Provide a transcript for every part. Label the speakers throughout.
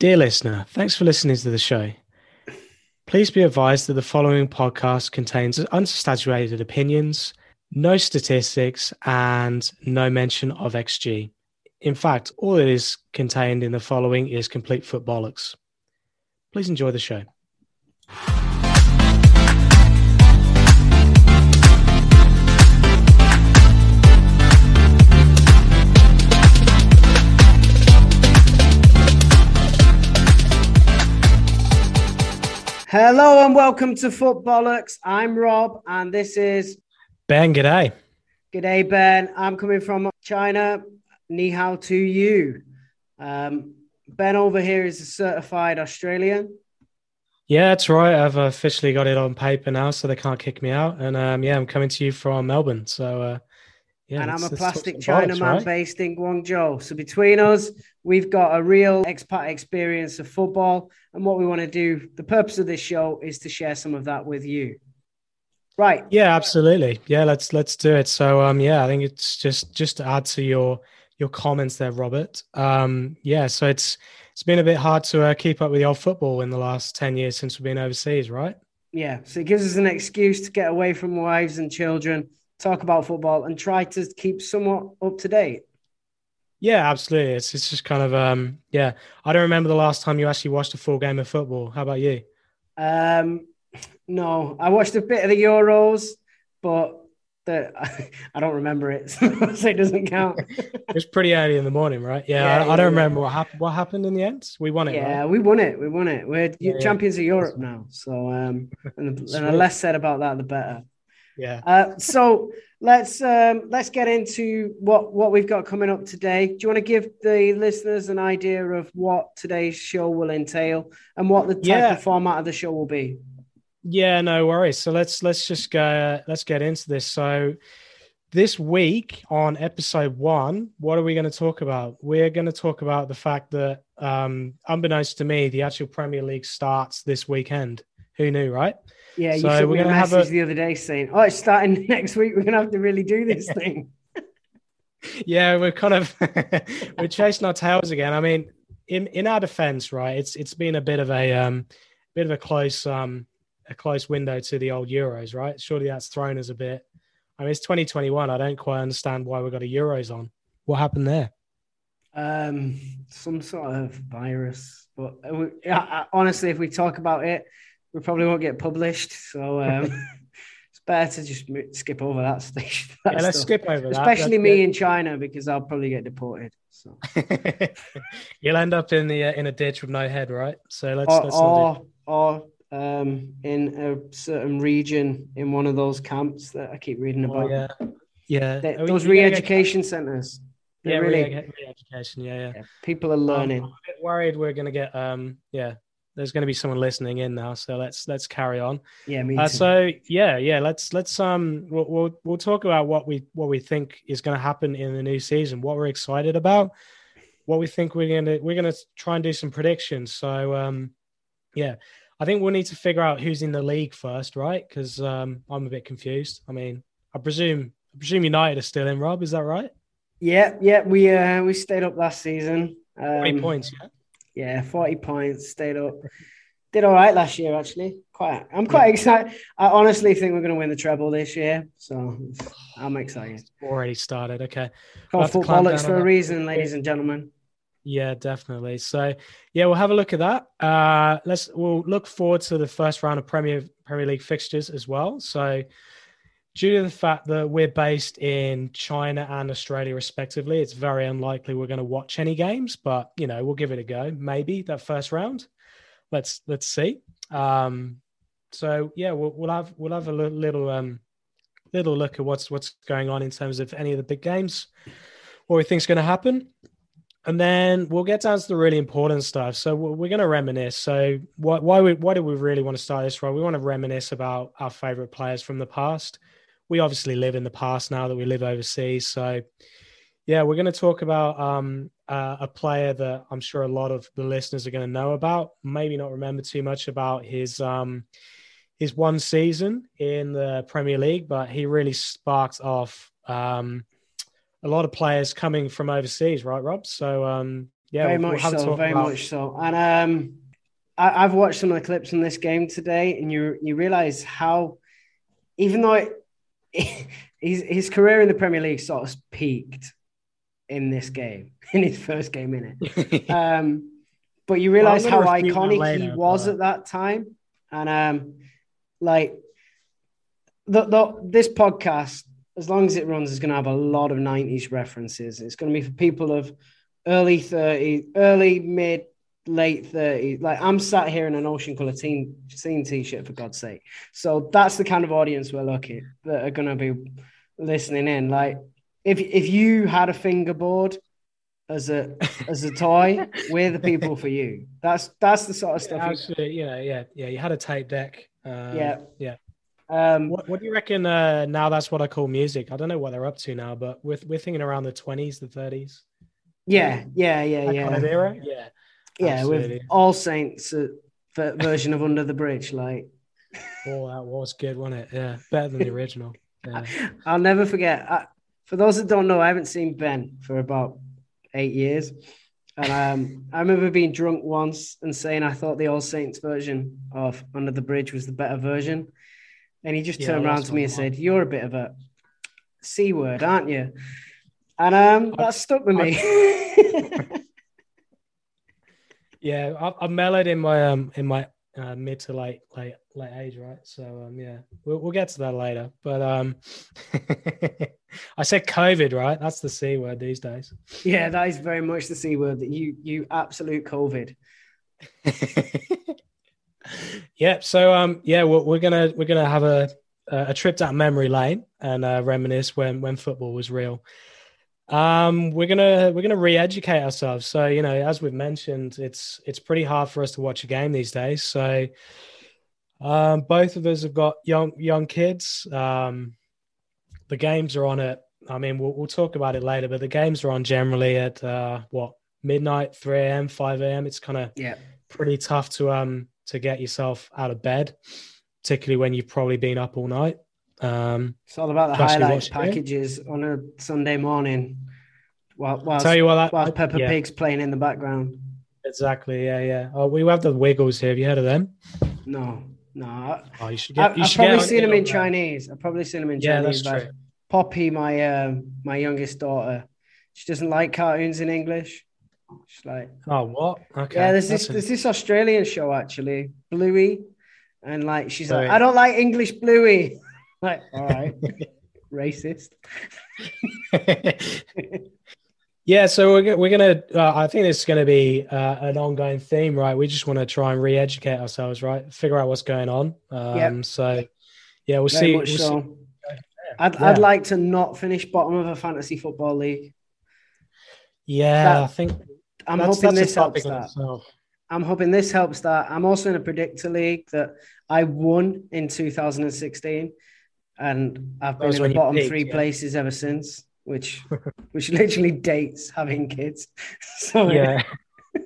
Speaker 1: Dear listener, thanks for listening to the show. Please be advised that the following podcast contains unsaturated opinions, no statistics, and no mention of XG. In fact, all that is contained in the following is complete footbollocks. Please enjoy the show.
Speaker 2: Hello and welcome to Footbollocks. I'm Rob and this is
Speaker 1: Ben. G'day.
Speaker 2: G'day, Ben. I'm coming from China. Ni hao to you. Um, ben over here is a certified Australian.
Speaker 1: Yeah, that's right. I've officially got it on paper now, so they can't kick me out. And um, yeah, I'm coming to you from Melbourne. So uh, yeah,
Speaker 2: and I'm a plastic Chinaman right? based in Guangzhou. So between us, we've got a real expat experience of football. And what we want to do, the purpose of this show is to share some of that with you. Right.
Speaker 1: Yeah, absolutely. Yeah, let's let's do it. So um yeah, I think it's just just to add to your your comments there, Robert. Um yeah, so it's it's been a bit hard to uh, keep up with the old football in the last 10 years since we've been overseas, right?
Speaker 2: Yeah, so it gives us an excuse to get away from wives and children talk about football and try to keep somewhat up to date.
Speaker 1: Yeah, absolutely. It's it's just kind of um yeah. I don't remember the last time you actually watched a full game of football. How about you?
Speaker 2: Um no, I watched a bit of the Euros, but the, I don't remember it, so it doesn't count.
Speaker 1: it was pretty early in the morning, right? Yeah, yeah I, I, don't yeah. remember what happened. What happened in the end? We won it.
Speaker 2: Yeah,
Speaker 1: right?
Speaker 2: we won it. We won it. We're yeah, champions of Europe now. So, um, and, and the less said about that, the better.
Speaker 1: Yeah.
Speaker 2: Uh, so let's um, let's get into what what we've got coming up today. Do you want to give the listeners an idea of what today's show will entail and what the type yeah. of format of the show will be?
Speaker 1: Yeah, no worries. So let's let's just go. Let's get into this. So this week on episode one, what are we going to talk about? We're going to talk about the fact that, um, unbeknownst to me, the actual Premier League starts this weekend. Who knew, right?
Speaker 2: Yeah, you so sent me a message a... the other day saying, "Oh, it's starting next week. We're gonna have to really do this thing."
Speaker 1: yeah, we're kind of we're chasing our tails again. I mean, in in our defense, right? It's it's been a bit of a um bit of a close um a close window to the old Euros, right? Surely that's thrown us a bit. I mean, it's 2021. I don't quite understand why we got a Euros on. What happened there?
Speaker 2: Um, some sort of virus. But uh, honestly, if we talk about it, we probably won't get published. So um, it's better to just skip over that stage.
Speaker 1: That yeah, let's skip over
Speaker 2: that. Especially me good. in China because I'll probably get deported. So
Speaker 1: you'll end up in the uh, in a ditch with no head, right? So let's
Speaker 2: or
Speaker 1: let's
Speaker 2: or, or um, in a certain region in one of those camps that I keep reading oh, about.
Speaker 1: Oh, yeah, yeah.
Speaker 2: They, those re-education centers.
Speaker 1: Yeah, really re-education. Yeah, yeah, yeah.
Speaker 2: People are learning.
Speaker 1: I'm a bit worried we're going to get um yeah there's going to be someone listening in now, so let's let's carry on.
Speaker 2: Yeah, me uh,
Speaker 1: so yeah, yeah, let's let's um we'll, we'll, we'll talk about what we what we think is going to happen in the new season, what we're excited about, what we think we're gonna we're gonna try and do some predictions. So um yeah, I think we'll need to figure out who's in the league first, right? Because um I'm a bit confused. I mean, I presume I presume United are still in. Rob, is that right?
Speaker 2: Yeah, yeah, we uh we stayed up last season.
Speaker 1: Um, Three points, yeah.
Speaker 2: Yeah, 40 points, stayed up. Did all right last year, actually. Quite, I'm quite excited. I honestly think we're going to win the treble this year, so I'm excited.
Speaker 1: Already started. Okay.
Speaker 2: We'll footballers for a reason, ladies and gentlemen.
Speaker 1: Yeah, definitely. So, yeah, we'll have a look at that. Uh, let's we'll look forward to the first round of Premier Premier League fixtures as well. So, due to the fact that we're based in China and Australia respectively, it's very unlikely we're going to watch any games. But you know, we'll give it a go. Maybe that first round. Let's let's see. Um, so yeah, we'll, we'll have we'll have a little um, little look at what's what's going on in terms of any of the big games, what we think's going to happen. And then we'll get down to the really important stuff. So we're going to reminisce. So why why, why do we really want to start this? Right, we want to reminisce about our favorite players from the past we obviously live in the past now that we live overseas. So, yeah, we're going to talk about um, uh, a player that I'm sure a lot of the listeners are going to know about. Maybe not remember too much about his um, his one season in the Premier League, but he really sparked off um, a lot of players coming from overseas, right, Rob? So, um, yeah,
Speaker 2: very
Speaker 1: we'll,
Speaker 2: much
Speaker 1: we'll
Speaker 2: so, very about... much so. And um, I, have watched some of the clips from this game today, and you you realize how, even though it, his his career in the Premier League sort of peaked in this game, in his first game in it. um, but you realize well, how iconic later, he was but... at that time, and um, like the, the this podcast, as long as it runs, is going to have a lot of '90s references. It's going to be for people of early 30s, early mid late 30s. Like I'm sat here in an Ocean Colour Scene team t-shirt for God's sake. So that's the kind of audience we're looking that are gonna be listening in. Like if if you had a fingerboard as a as a toy, we're the people for you. That's that's the sort of stuff.
Speaker 1: Yeah, absolutely. You, yeah, yeah, yeah. You had a tape deck. Um,
Speaker 2: yeah,
Speaker 1: yeah. Um, what, what, do you reckon? Uh, now that's what I call music. I don't know what they're up to now, but we're we're thinking around the twenties, the thirties.
Speaker 2: Yeah, yeah, yeah,
Speaker 1: that
Speaker 2: yeah.
Speaker 1: Kind of era. Yeah,
Speaker 2: yeah. Absolutely. With All Saints uh, version of Under the Bridge, like.
Speaker 1: Oh, that was good, wasn't it? Yeah, better than the original. Yeah.
Speaker 2: I'll never forget. I, for those that don't know, I haven't seen Ben for about eight years. And um, I remember being drunk once and saying I thought the All Saints version of Under the Bridge was the better version. And he just turned yeah, around to me and said, You're a bit of a C word, aren't you? And um, that stuck with me.
Speaker 1: yeah, I, I mellowed in my um in my uh, mid to late late late age, right? So um yeah, we'll, we'll get to that later. But um, I said COVID, right? That's the c word these days.
Speaker 2: Yeah, that is very much the c word. That you you absolute COVID.
Speaker 1: yeah. So um yeah, we're, we're gonna we're gonna have a a trip down memory lane and uh, reminisce when when football was real. Um, we're gonna we're gonna re-educate ourselves. So you know, as we've mentioned, it's it's pretty hard for us to watch a game these days. So um, both of us have got young young kids. Um, the games are on at. I mean, we'll, we'll talk about it later, but the games are on generally at uh, what midnight, three a.m., five a.m. It's kind of
Speaker 2: yeah
Speaker 1: pretty tough to um to get yourself out of bed, particularly when you've probably been up all night. Um,
Speaker 2: it's all about the highlight packages on a Sunday morning. While, whilst,
Speaker 1: Tell you what, that,
Speaker 2: whilst Peppa yeah. Pig's playing in the background.
Speaker 1: Exactly. Yeah, yeah. Oh, we have the Wiggles here. Have you heard of them?
Speaker 2: No, no.
Speaker 1: Oh, you should get.
Speaker 2: I, have probably seen them in Chinese. I've probably seen them in
Speaker 1: yeah,
Speaker 2: Chinese.
Speaker 1: That's true.
Speaker 2: Poppy, my uh, my youngest daughter, she doesn't like cartoons in English. She's like,
Speaker 1: oh, what? Okay.
Speaker 2: Yeah, there's this there's this Australian show actually, Bluey, and like she's Bluey. like, I don't like English Bluey. Like, all right, racist.
Speaker 1: yeah, so we're we're gonna. Uh, I think this is gonna be uh, an ongoing theme, right? We just want to try and re-educate ourselves, right? Figure out what's going on. Um, yep. So, yeah, we'll Very see. We'll so. see.
Speaker 2: I'd, yeah. I'd like to not finish bottom of a fantasy football league.
Speaker 1: Yeah, that, I think
Speaker 2: I'm hoping this helps that. I'm hoping this helps that. I'm also in a predictor league that I won in 2016 and I've been in the bottom three yeah. places ever since, which which literally dates having kids. So
Speaker 1: yeah,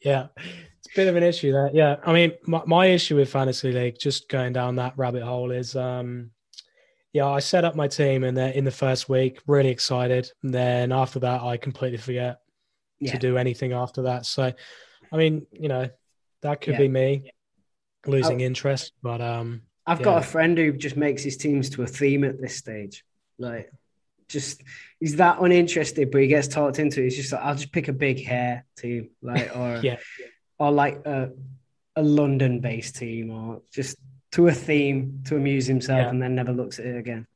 Speaker 1: yeah, it's a bit of an issue there. Yeah, I mean, my, my issue with fantasy league, just going down that rabbit hole, is um, yeah, I set up my team and then in the first week, really excited, and then after that, I completely forget yeah. to do anything after that. So, I mean, you know, that could yeah. be me losing oh. interest, but um
Speaker 2: I've yeah. got a friend who just makes his teams to a theme at this stage. Like, just he's that uninterested, but he gets talked into. It. He's just like, I'll just pick a big hair team, like, or
Speaker 1: yeah,
Speaker 2: or like a a London-based team, or just to a theme to amuse himself, yeah. and then never looks at it again.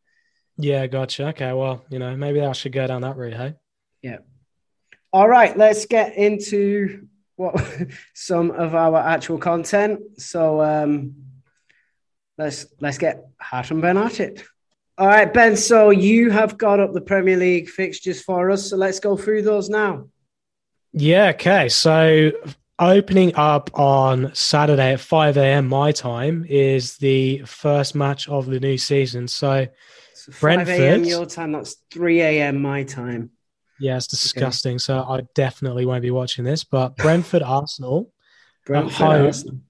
Speaker 1: Yeah, gotcha. Okay, well, you know, maybe I should go down that route. Hey.
Speaker 2: Yeah. All right, let's get into what some of our actual content. So, um, let's let's get hot and Ben at it. All right, Ben. So you have got up the Premier League fixtures for us. So let's go through those now.
Speaker 1: Yeah. Okay. So opening up on Saturday at 5 a.m. my time is the first match of the new season. So,
Speaker 2: so 5 Brentford. a.m. your time. That's 3 a.m. my time.
Speaker 1: Yeah, it's disgusting. Okay. So I definitely won't be watching this. But Brentford Arsenal.
Speaker 2: Brentford Arsenal.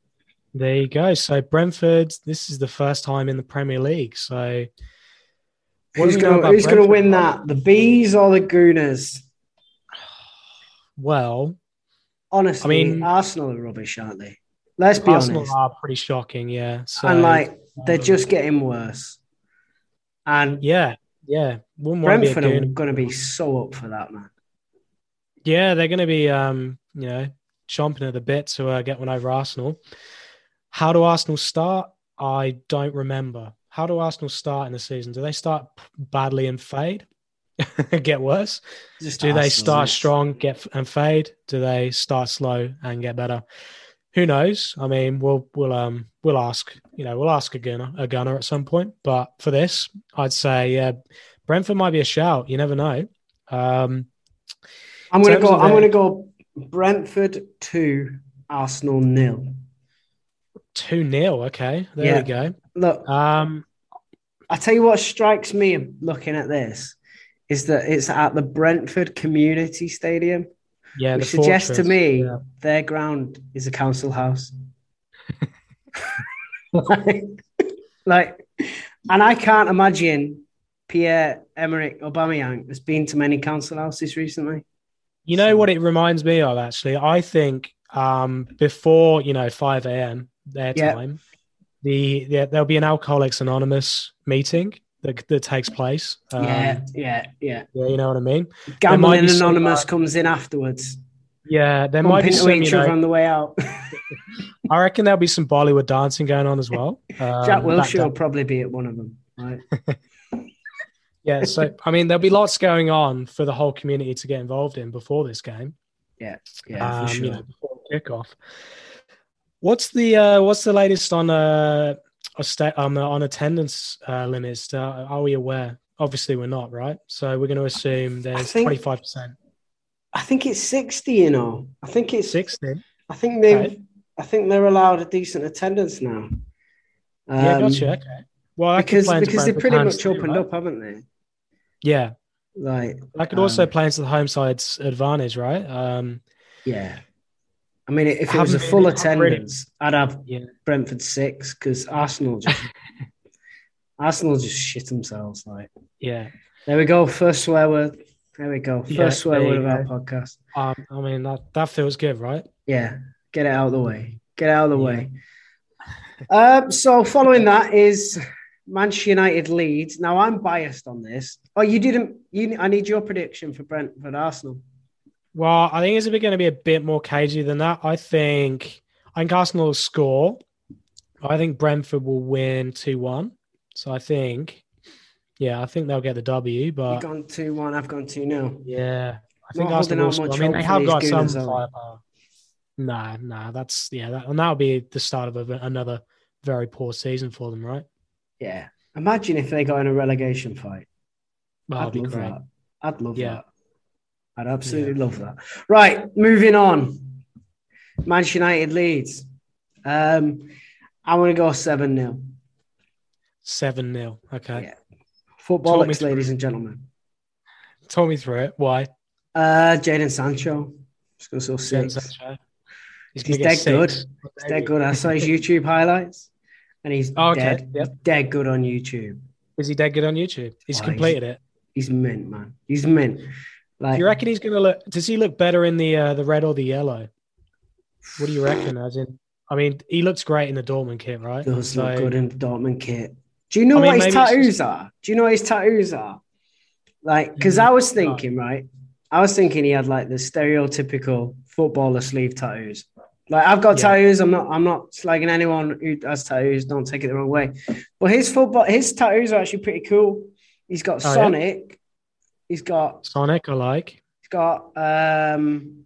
Speaker 1: There you go. So Brentford, this is the first time in the Premier League. So
Speaker 2: who's going to win that? The bees or the Gooners?
Speaker 1: well.
Speaker 2: Honestly, I mean, Arsenal are rubbish, aren't they? Let's be honest. Arsenal honest.
Speaker 1: are pretty shocking, yeah. So,
Speaker 2: and like they're um, just getting worse. And
Speaker 1: yeah, yeah,
Speaker 2: Brentford are going to be so up for that, man.
Speaker 1: Yeah, they're going to be, um, you know, chomping at the bit to uh, get one over Arsenal. How do Arsenal start? I don't remember. How do Arsenal start in the season? Do they start badly and fade? get worse? Just do Arsenal, they start strong, get and fade? Do they start slow and get better? Who knows? I mean, we'll we'll um we'll ask. You know, we'll ask a gunner a gunner at some point. But for this, I'd say yeah, Brentford might be a shout. You never know. Um,
Speaker 2: I'm gonna go. I'm gonna go Brentford two, Arsenal nil.
Speaker 1: Two 0 Okay, there yeah. we go.
Speaker 2: Look, um, I tell you what strikes me looking at this is that it's at the Brentford Community Stadium.
Speaker 1: Yeah,
Speaker 2: which suggests to me yeah. their ground is a council house. like, like, and I can't imagine Pierre Emerick Aubameyang has been to many council houses recently.
Speaker 1: You know so. what it reminds me of? Actually, I think um, before you know five a.m. their time, the, the there'll be an Alcoholics Anonymous meeting that, that takes place.
Speaker 2: Um, yeah, yeah, yeah.
Speaker 1: Yeah, you know what I mean.
Speaker 2: Gambling Anonymous some, comes in afterwards.
Speaker 1: Yeah, there might be some
Speaker 2: each other on the way out.
Speaker 1: I reckon there'll be some Bollywood dancing going on as well.
Speaker 2: Um, Jack Wilshere will probably be at one of them, right?
Speaker 1: yeah, so I mean, there'll be lots going on for the whole community to get involved in before this game.
Speaker 2: Yeah, yeah, um, for sure. You know,
Speaker 1: before kickoff. What's the uh, what's the latest on uh, um, on attendance uh, limits? Uh, are we aware? Obviously, we're not, right? So we're going to assume there's twenty five percent.
Speaker 2: I think it's sixty. You know, I think it's
Speaker 1: sixty.
Speaker 2: I think they, okay. I think they're allowed a decent attendance now.
Speaker 1: Um, yeah, gotcha. Okay.
Speaker 2: Well, because because they're pretty much opened right? up, haven't they?
Speaker 1: Yeah.
Speaker 2: Like
Speaker 1: that could um, also play into the home side's advantage, right? Um,
Speaker 2: yeah. I mean, if it was a full attendance, I'd have yeah. Brentford six because Arsenal just Arsenal just shit themselves. Like,
Speaker 1: yeah,
Speaker 2: there we go. First swear word. There we go. First yeah, swear word of our podcast.
Speaker 1: Um, I mean, that that feels good, right?
Speaker 2: Yeah, get it out of the way. Get out of the yeah. way. um, so following that is Manchester United Leeds. Now I'm biased on this. Oh, you didn't. You, I need your prediction for Brentford Arsenal.
Speaker 1: Well, I think it's going to be a bit more cagey than that. I think I think Arsenal will score. I think Brentford will win two one. So I think, yeah, I think they'll get the W. But
Speaker 2: you've gone two one. I've gone two 0
Speaker 1: Yeah, I think Not Arsenal will score. I mean, they have got some firepower. Nah, nah, that's yeah, that, and that'll be the start of a, another very poor season for them, right?
Speaker 2: Yeah. Imagine if they got in a relegation fight.
Speaker 1: That'd
Speaker 2: I'd
Speaker 1: love great.
Speaker 2: that. I'd love yeah. that. I'd absolutely yeah. love that. Right, moving on. Manchester United leads. Um, I'm going to go 7 0.
Speaker 1: 7 0. Okay. Yeah.
Speaker 2: Footbollocks, ladies and gentlemen.
Speaker 1: Talk me through it. Why?
Speaker 2: Uh, Jadon Sancho. Just going to go six. He's, he's dead six. good. He's dead good. I saw his YouTube highlights and he's oh, okay. dead, yep. dead good on YouTube.
Speaker 1: Is he dead good on YouTube? He's oh, completed
Speaker 2: he's,
Speaker 1: it.
Speaker 2: He's mint, man. He's mint.
Speaker 1: Like, do you reckon he's going to look? Does he look better in the uh, the red or the yellow? What do you reckon? As in, I mean, he looks great in the Dortmund kit, right?
Speaker 2: Does so, look good in the Dortmund kit. Do you know I mean, what his tattoos just... are? Do you know what his tattoos are? Like, because I was thinking, right? I was thinking he had like the stereotypical footballer sleeve tattoos. Like I've got yeah. tattoos. I'm not. I'm not slagging anyone who has tattoos. Don't take it the wrong way. But his football, his tattoos are actually pretty cool. He's got oh, Sonic. Yeah? He's got
Speaker 1: Sonic. I like.
Speaker 2: He's got. um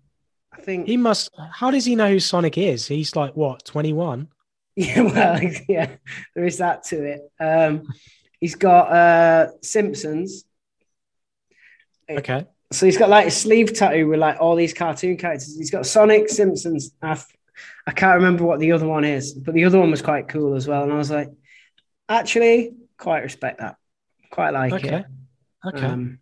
Speaker 2: I think
Speaker 1: he must. How does he know who Sonic is? He's like what, twenty one?
Speaker 2: Yeah, well, yeah, there is that to it. Um He's got uh Simpsons.
Speaker 1: Okay.
Speaker 2: So he's got like a sleeve tattoo with like all these cartoon characters. He's got Sonic, Simpsons. I, I can't remember what the other one is, but the other one was quite cool as well. And I was like, actually, quite respect that. Quite like
Speaker 1: okay.
Speaker 2: it.
Speaker 1: Okay. Um,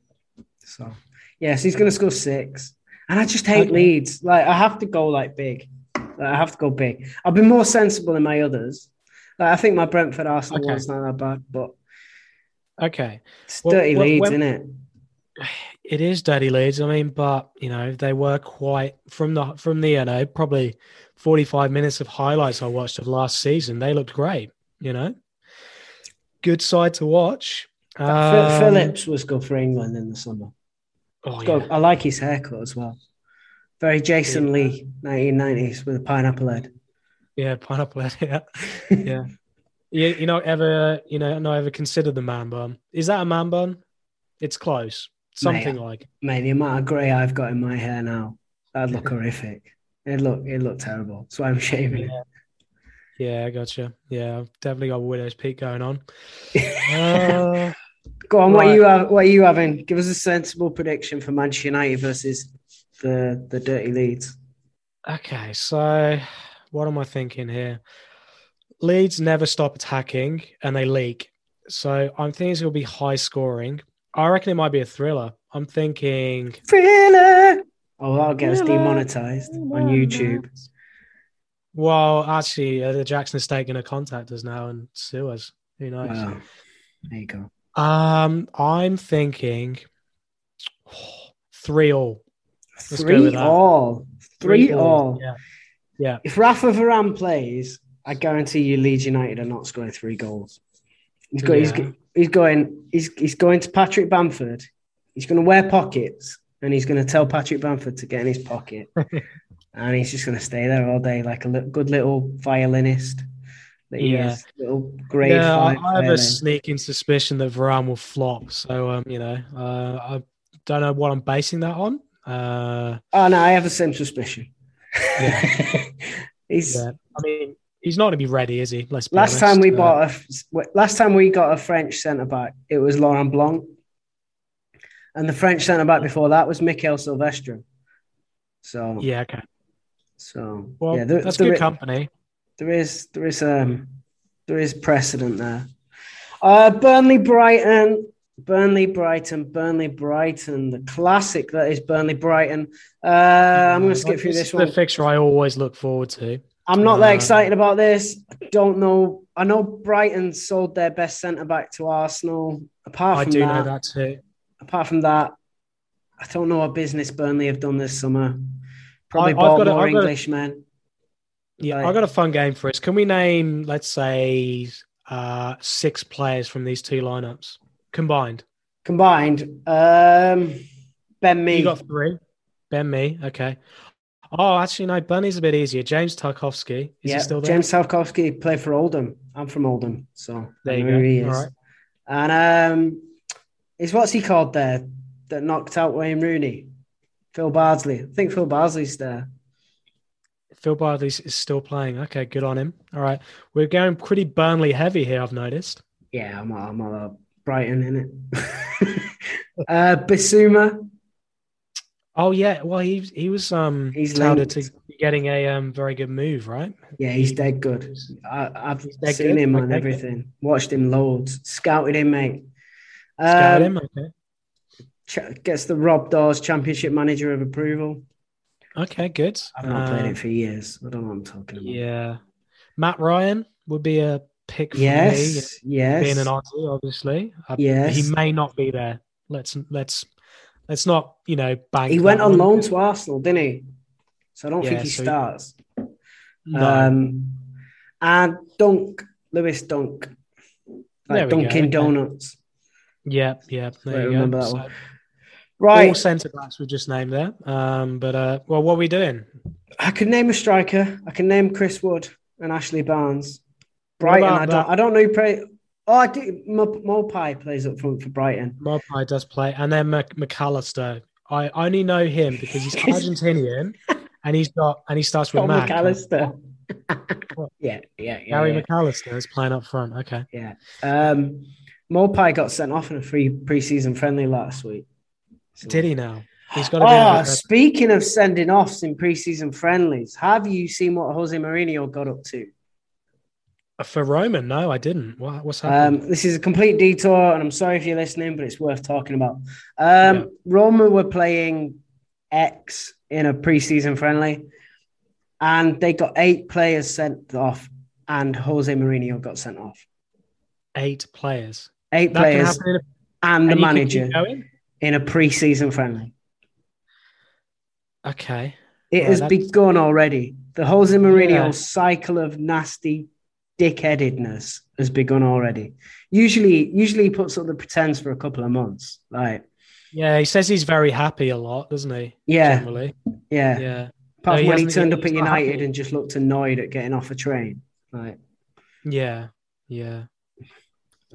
Speaker 2: so yes, he's going to score six. And I just hate okay. Leeds. Like I have to go like big. Like, I have to go big. I've been more sensible in my others. Like I think my Brentford Arsenal okay. one's not that bad, but
Speaker 1: okay,
Speaker 2: it's well, dirty well, Leeds, when, isn't it?
Speaker 1: it is dirty Leeds. I mean, but you know, they were quite from the from the you know probably forty five minutes of highlights I watched of last season. They looked great. You know, good side to watch.
Speaker 2: Um, Phillips was good for England in the summer. Oh, yeah. I like his haircut as well. Very Jason yeah. Lee, 1990s, with a pineapple head.
Speaker 1: Yeah, pineapple head. Yeah, yeah. you, you know, ever you know, not ever considered the man bun? Is that a man bun? It's close. Something
Speaker 2: mate,
Speaker 1: like.
Speaker 2: Mate, the amount of grey I've got in my hair now, that'd look horrific. It look it looked terrible. That's why I'm shaving.
Speaker 1: Yeah. Yeah, I gotcha. Yeah, I've definitely got widow's peak going on. uh,
Speaker 2: Go on, right. what are you have, what are you having? Give us a sensible prediction for Manchester United versus the the dirty Leeds.
Speaker 1: Okay, so what am I thinking here? Leeds never stop attacking and they leak. So I'm thinking to be high scoring. I reckon it might be a thriller. I'm thinking
Speaker 2: thriller. Oh, that'll get thriller. us demonetized on YouTube.
Speaker 1: Well, actually, uh, the Jackson Estate going to contact us now and sue us. Who knows? Wow.
Speaker 2: There you go.
Speaker 1: Um, I'm thinking three all.
Speaker 2: Let's three all. Three, three all. all.
Speaker 1: Yeah. Yeah.
Speaker 2: If Rafa Varane plays, I guarantee you Leeds United are not scoring three goals. He's got, yeah. he's, he's going he's he's going to Patrick Bamford. He's going to wear pockets and he's going to tell Patrick Bamford to get in his pocket. and he's just going to stay there all day like a good little violinist.
Speaker 1: Yeah, little grade yeah, I have a sneaking suspicion that Varane will flop. So um, you know, uh, I don't know what I'm basing that on. Uh,
Speaker 2: oh no, I have the same suspicion.
Speaker 1: Yeah. he's. Yeah. I mean, he's not going to be ready, is he? Let's
Speaker 2: last honest. time we uh, bought a last time we got a French centre back, it was Laurent Blanc, and the French centre back before that was Mikael Silvestre. So
Speaker 1: yeah, okay.
Speaker 2: So
Speaker 1: well,
Speaker 2: yeah,
Speaker 1: there, that's there, good company.
Speaker 2: There is there is um there is precedent there. Uh, Burnley Brighton. Burnley Brighton, Burnley Brighton, the classic that is Burnley Brighton. Uh, I'm going to skip through this,
Speaker 1: one. The fixture I always look forward to.
Speaker 2: I'm not that uh, excited about this. I don't know. I know Brighton sold their best centre back to Arsenal. Apart from I do that, know that too. Apart from that, I don't know what business Burnley have done this summer. Probably I, bought more Englishmen.
Speaker 1: Yeah, I got a fun game for us. Can we name, let's say, uh, six players from these two lineups combined?
Speaker 2: Combined, um, Ben Me.
Speaker 1: You got three. Ben Me. Okay. Oh, actually, no. Bunny's a bit easier. James Tarkowski. Is
Speaker 2: yeah,
Speaker 1: he still there?
Speaker 2: James Tarkowski played for Oldham. I'm from Oldham, so
Speaker 1: there you go. He is.
Speaker 2: All right. And um, is what's he called there that knocked out Wayne Rooney? Phil Bardsley. I think Phil Bardsley's there.
Speaker 1: Phil Bardsley is still playing. Okay, good on him. All right, we're going pretty Burnley heavy here. I've noticed.
Speaker 2: Yeah, I'm, I'm a Brighton in it. uh, Bissouma.
Speaker 1: Oh yeah, well he he was um he's touted to getting a um very good move, right?
Speaker 2: Yeah, he's dead good. I, have seen good. him on everything. Watched him loads. Scouted him, mate.
Speaker 1: Scouted um, him, okay.
Speaker 2: Ch- gets the Rob Dawes Championship Manager of Approval.
Speaker 1: Okay, good.
Speaker 2: I've not played it um, for years. I don't know what I'm talking about.
Speaker 1: Yeah, Matt Ryan would be a pick for
Speaker 2: yes, me. Yes,
Speaker 1: being an Aussie, obviously.
Speaker 2: Yes,
Speaker 1: he may not be there. Let's let's let's not you know bank.
Speaker 2: He went on loan to Arsenal, didn't he? So I don't yeah, think he so starts. No. Um, and Dunk Lewis Dunk, like Dunkin' Donuts.
Speaker 1: Yep, yep.
Speaker 2: There you remember go. that one.
Speaker 1: Right. All centre backs we just named there. Um, but uh, well, what are we doing?
Speaker 2: I can name a striker. I can name Chris Wood and Ashley Barnes. Brighton. I don't. I don't know who play. Oh, I do. Maupay plays up front for Brighton.
Speaker 1: Maupay does play, and then Mac McAllister. I only know him because he's Argentinian, and he's got and he starts with Mac.
Speaker 2: McAllister. yeah, yeah, yeah.
Speaker 1: Gary
Speaker 2: yeah.
Speaker 1: McAllister is playing up front. Okay.
Speaker 2: Yeah. Um, Maupay got sent off in a free preseason friendly last week.
Speaker 1: Did he now? He's got to
Speaker 2: oh, speaking of sending offs in preseason friendlies, have you seen what Jose Mourinho got up to?
Speaker 1: Uh, for Roman, no, I didn't. What, what's happening?
Speaker 2: Um, this is a complete detour, and I'm sorry if you're listening, but it's worth talking about. Um, yeah. Roma were playing X in a preseason friendly, and they got eight players sent off, and Jose Mourinho got sent off.
Speaker 1: Eight players.
Speaker 2: Eight that players, and, and the manager. In a preseason friendly.
Speaker 1: Okay.
Speaker 2: It
Speaker 1: Well,
Speaker 2: has
Speaker 1: that's-
Speaker 2: begun already. The Jose Mourinho
Speaker 1: Yeah.
Speaker 2: cycle of nasty dickheadedness has begun already. Usually, usually he puts up the pretense for a couple of months. Like,
Speaker 1: Yeah, he says he's very happy a lot, doesn't he?
Speaker 2: yeah,
Speaker 1: Generally.
Speaker 2: yeah.
Speaker 1: Yeah.
Speaker 2: Apart
Speaker 1: No,
Speaker 2: from
Speaker 1: he
Speaker 2: when he turned up at United
Speaker 1: happy.
Speaker 2: and just looked annoyed at getting off a train. Like,
Speaker 1: Yeah. Yeah.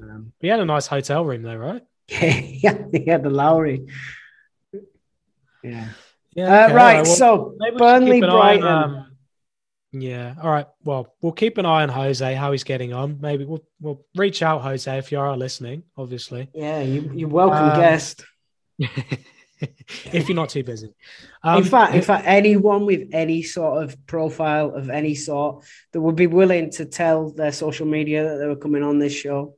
Speaker 2: um,
Speaker 1: He had a nice hotel room though, right?
Speaker 2: Yeah, had the Lowry. Yeah.
Speaker 1: Yeah.
Speaker 2: Uh,
Speaker 1: okay,
Speaker 2: right.
Speaker 1: well,
Speaker 2: so Burnley,
Speaker 1: eye on, um, yeah. All right. Well, we'll keep an eye on Jose, how he's getting on. Maybe we'll we'll reach out, Jose, if you are listening, obviously.
Speaker 2: yeah, you, you're welcome,
Speaker 1: Um,
Speaker 2: guest.
Speaker 1: if you're not too busy. Um,
Speaker 2: in fact, in fact, anyone with any sort of profile of any sort that would be willing to tell their social media that they were coming on this show,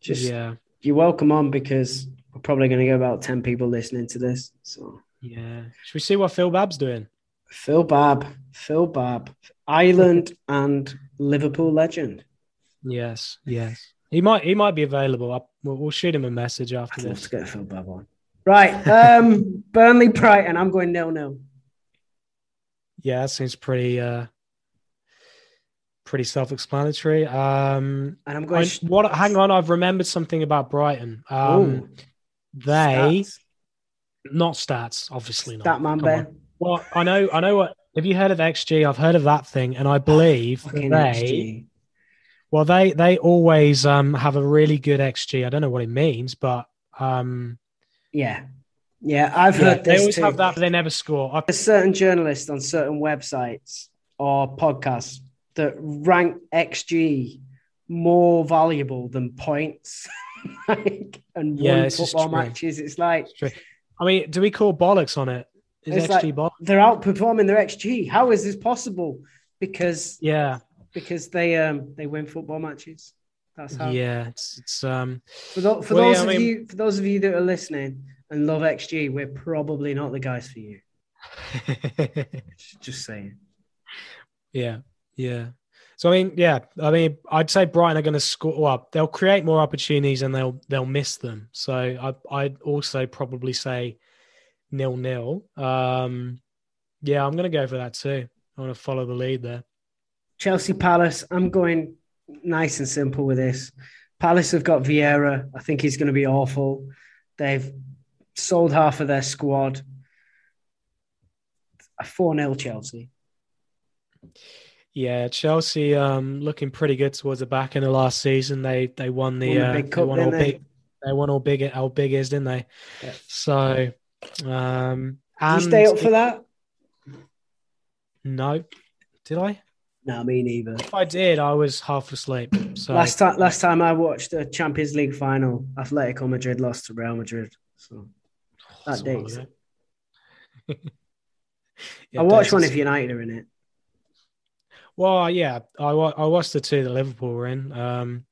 Speaker 2: just
Speaker 1: yeah.
Speaker 2: You're welcome on because we're probably going to get about ten people listening to this. So
Speaker 1: Yeah. Should we see what Phil Babb's doing?
Speaker 2: Phil Babb, Phil Babb, Ireland and Liverpool legend.
Speaker 1: Yes. Yes. He might he might be available. I, we'll, we'll shoot him a message after
Speaker 2: I'd love
Speaker 1: this.
Speaker 2: to get Phil Babb on. Right, um, Burnley Brighton. I'm going nil nil.
Speaker 1: Yeah, that seems pretty uh pretty self-explanatory. Um
Speaker 2: And I'm
Speaker 1: I,
Speaker 2: going.
Speaker 1: what hang on, I've remembered something about Brighton. Um they
Speaker 2: stats.
Speaker 1: not stats, obviously not.
Speaker 2: That man. Ben.
Speaker 1: Well, I know I know what have you heard of XG? I've heard of that thing, and I believe
Speaker 2: Fucking
Speaker 1: they
Speaker 2: XG.
Speaker 1: well they they always um have a really good XG. I don't know what it means, but um
Speaker 2: Yeah, yeah. I've
Speaker 1: yeah,
Speaker 2: heard
Speaker 1: they always
Speaker 2: too.
Speaker 1: have that, but they never score. I,
Speaker 2: There's certain journalists on certain websites or podcasts that rank XG more valuable than points like, and
Speaker 1: Yeah,
Speaker 2: won football matches. It's like
Speaker 1: I mean, do we call bollocks on it? Is
Speaker 2: It's
Speaker 1: XG
Speaker 2: like-
Speaker 1: bollocks?
Speaker 2: they're outperforming their XG. How is this possible? Because
Speaker 1: Yeah,
Speaker 2: because they um they win football matches. That's how.
Speaker 1: yeah. It's, it's um
Speaker 2: For, for
Speaker 1: Well,
Speaker 2: those
Speaker 1: yeah, I
Speaker 2: of
Speaker 1: mean-
Speaker 2: you for those of you that are listening and love XG, we're probably not the guys for you. Just saying.
Speaker 1: yeah, yeah. So I mean, yeah, I mean, I'd say Brighton are going to score. Well, they'll create more opportunities and they'll they'll miss them. So I I'd also probably say nil nil. Um, yeah, I'm going to go for that too. I want to follow the lead there.
Speaker 2: Chelsea Palace. I'm going nice and simple with this. Palace have got Vieira. I think he's going to be awful. They've sold half of their squad. A 4 0 Chelsea.
Speaker 1: Yeah, Chelsea um looking pretty good towards the back in the last season. They they won the,
Speaker 2: Won the
Speaker 1: uh,
Speaker 2: big
Speaker 1: they won all
Speaker 2: they?
Speaker 1: big they won all big all big is, didn't they?
Speaker 2: Yeah.
Speaker 1: So um
Speaker 2: Did
Speaker 1: and
Speaker 2: you stay up for that?
Speaker 1: No. Did I?
Speaker 2: No, me neither.
Speaker 1: If I did, I was half asleep. So
Speaker 2: Last time, last time I watched the Champions League final, Atletico Madrid lost to Real Madrid. So that
Speaker 1: a
Speaker 2: dates.
Speaker 1: Yeah,
Speaker 2: I watched one if United are in it.
Speaker 1: Well, yeah, I, I watched the two that Liverpool were in. Um,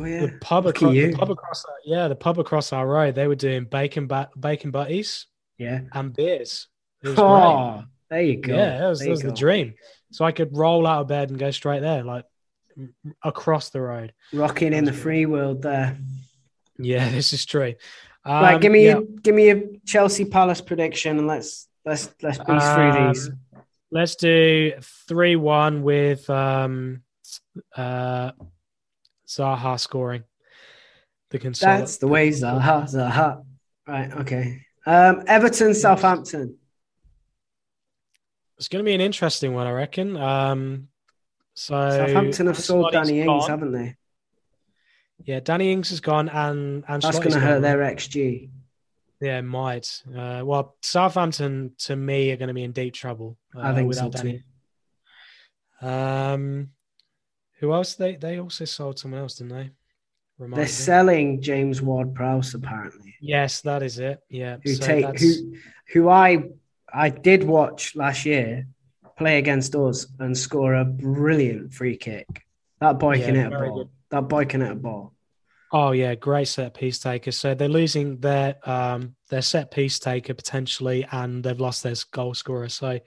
Speaker 2: Oh, yeah.
Speaker 1: the pub across, the pub across, our- yeah, the pub across our road. They were doing bacon bat, bacon butties
Speaker 2: Yeah.
Speaker 1: and beers. It was great.
Speaker 2: Oh, there you go.
Speaker 1: Yeah, that was, that was the dream. So I could roll out of bed and go straight there, like across the road.
Speaker 2: Rocking in the free world there.
Speaker 1: Yeah, this is true. Um,
Speaker 2: right, give me
Speaker 1: yeah,
Speaker 2: give me a Chelsea Palace prediction and let's let's let's breeze through
Speaker 1: um,
Speaker 2: these.
Speaker 1: Let's do three one with um, uh, Zaha scoring. The console.
Speaker 2: That's the way Zaha Zaha. Right, okay. Um, Everton Southampton.
Speaker 1: It's going to be an interesting one, I reckon. Um, so
Speaker 2: Southampton have sold Danny Ings,
Speaker 1: gone.
Speaker 2: haven't they?
Speaker 1: Yeah, Danny Ings is gone, and and
Speaker 2: That's going to hurt their XG.
Speaker 1: Yeah, might. Uh, well, Southampton to me are going to be in deep trouble. Uh,
Speaker 2: I think so
Speaker 1: without
Speaker 2: too.
Speaker 1: Danny. Um, who else? They they also sold someone else, didn't they? Remind
Speaker 2: They're
Speaker 1: me.
Speaker 2: selling James Ward-Prowse apparently,
Speaker 1: Yes, that is it. Yeah.
Speaker 2: who
Speaker 1: so
Speaker 2: take
Speaker 1: that's-
Speaker 2: who who I I did watch last year play against us and score a brilliant free kick. That boy
Speaker 1: Yeah,
Speaker 2: can hit a ball.
Speaker 1: good.
Speaker 2: That boy can hit a ball.
Speaker 1: Oh yeah, great set piece taker. So they're losing their um their set piece taker potentially, and they've lost their goal scorer. So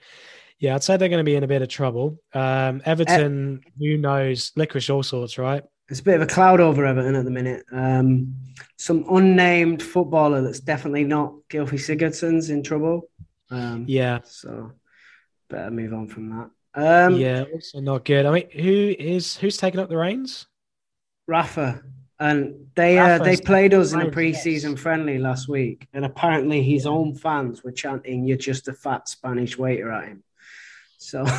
Speaker 1: yeah, I'd say they're going to be in a bit of trouble. Um, Everton, who knows, licorice all sorts, right?
Speaker 2: It's a bit of a cloud over Everton at the minute. Um, some unnamed footballer that's definitely not Gylfi Sigurdsson's in trouble. Um,
Speaker 1: yeah.
Speaker 2: So better move on from that. Um,
Speaker 1: yeah, also not good. I mean, who is who's taking up the reins?
Speaker 2: Rafa, and they uh, they played us in a preseason friendly last week, and apparently his own fans were chanting, "You're just a fat Spanish waiter" at him. So.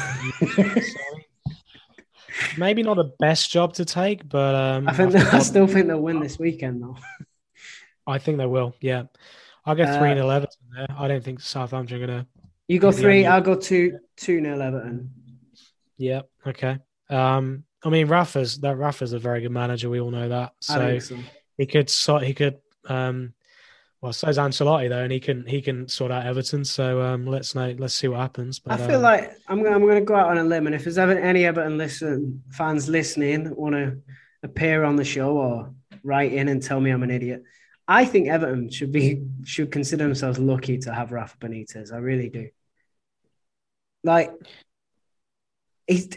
Speaker 1: Maybe not the best job to take, but um,
Speaker 2: I think I still think they'll win this weekend, though.
Speaker 1: I think they will. Yeah, I'll go three uh, nil Everton there. I don't think Southampton are gonna.
Speaker 2: You go three. I'll go two two nil Everton.
Speaker 1: Yeah. Okay. Um, I mean, Rafa's that Rafa's a very good manager. We all know that. So, so. he could sort he could um well, so's Ancelotti though, and he can he can sort out Everton. So um, let's know. Let's see what happens.
Speaker 2: But, I feel um, like I'm I'm going to go out on a limb, and if there's ever any Everton listen fans listening want to appear on the show or write in and tell me I'm an idiot, I think Everton should be should consider themselves lucky to have Rafa Benitez. I really do. Like he's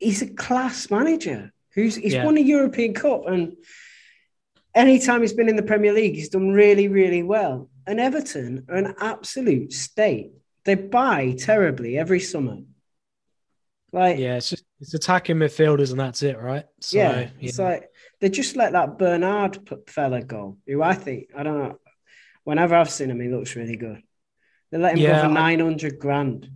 Speaker 2: he's a class manager who's he's yeah. won a European Cup and anytime he's been in the Premier League, he's done really, really well. And Everton are an absolute state. They buy terribly every summer. Like
Speaker 1: yeah, it's just it's attacking midfielders and that's it, right?
Speaker 2: So, yeah, it's yeah. like they just let that Bernard fella go, who I think I don't know. Whenever I've seen him, he looks really good. They let him yeah, go for nine hundred grand.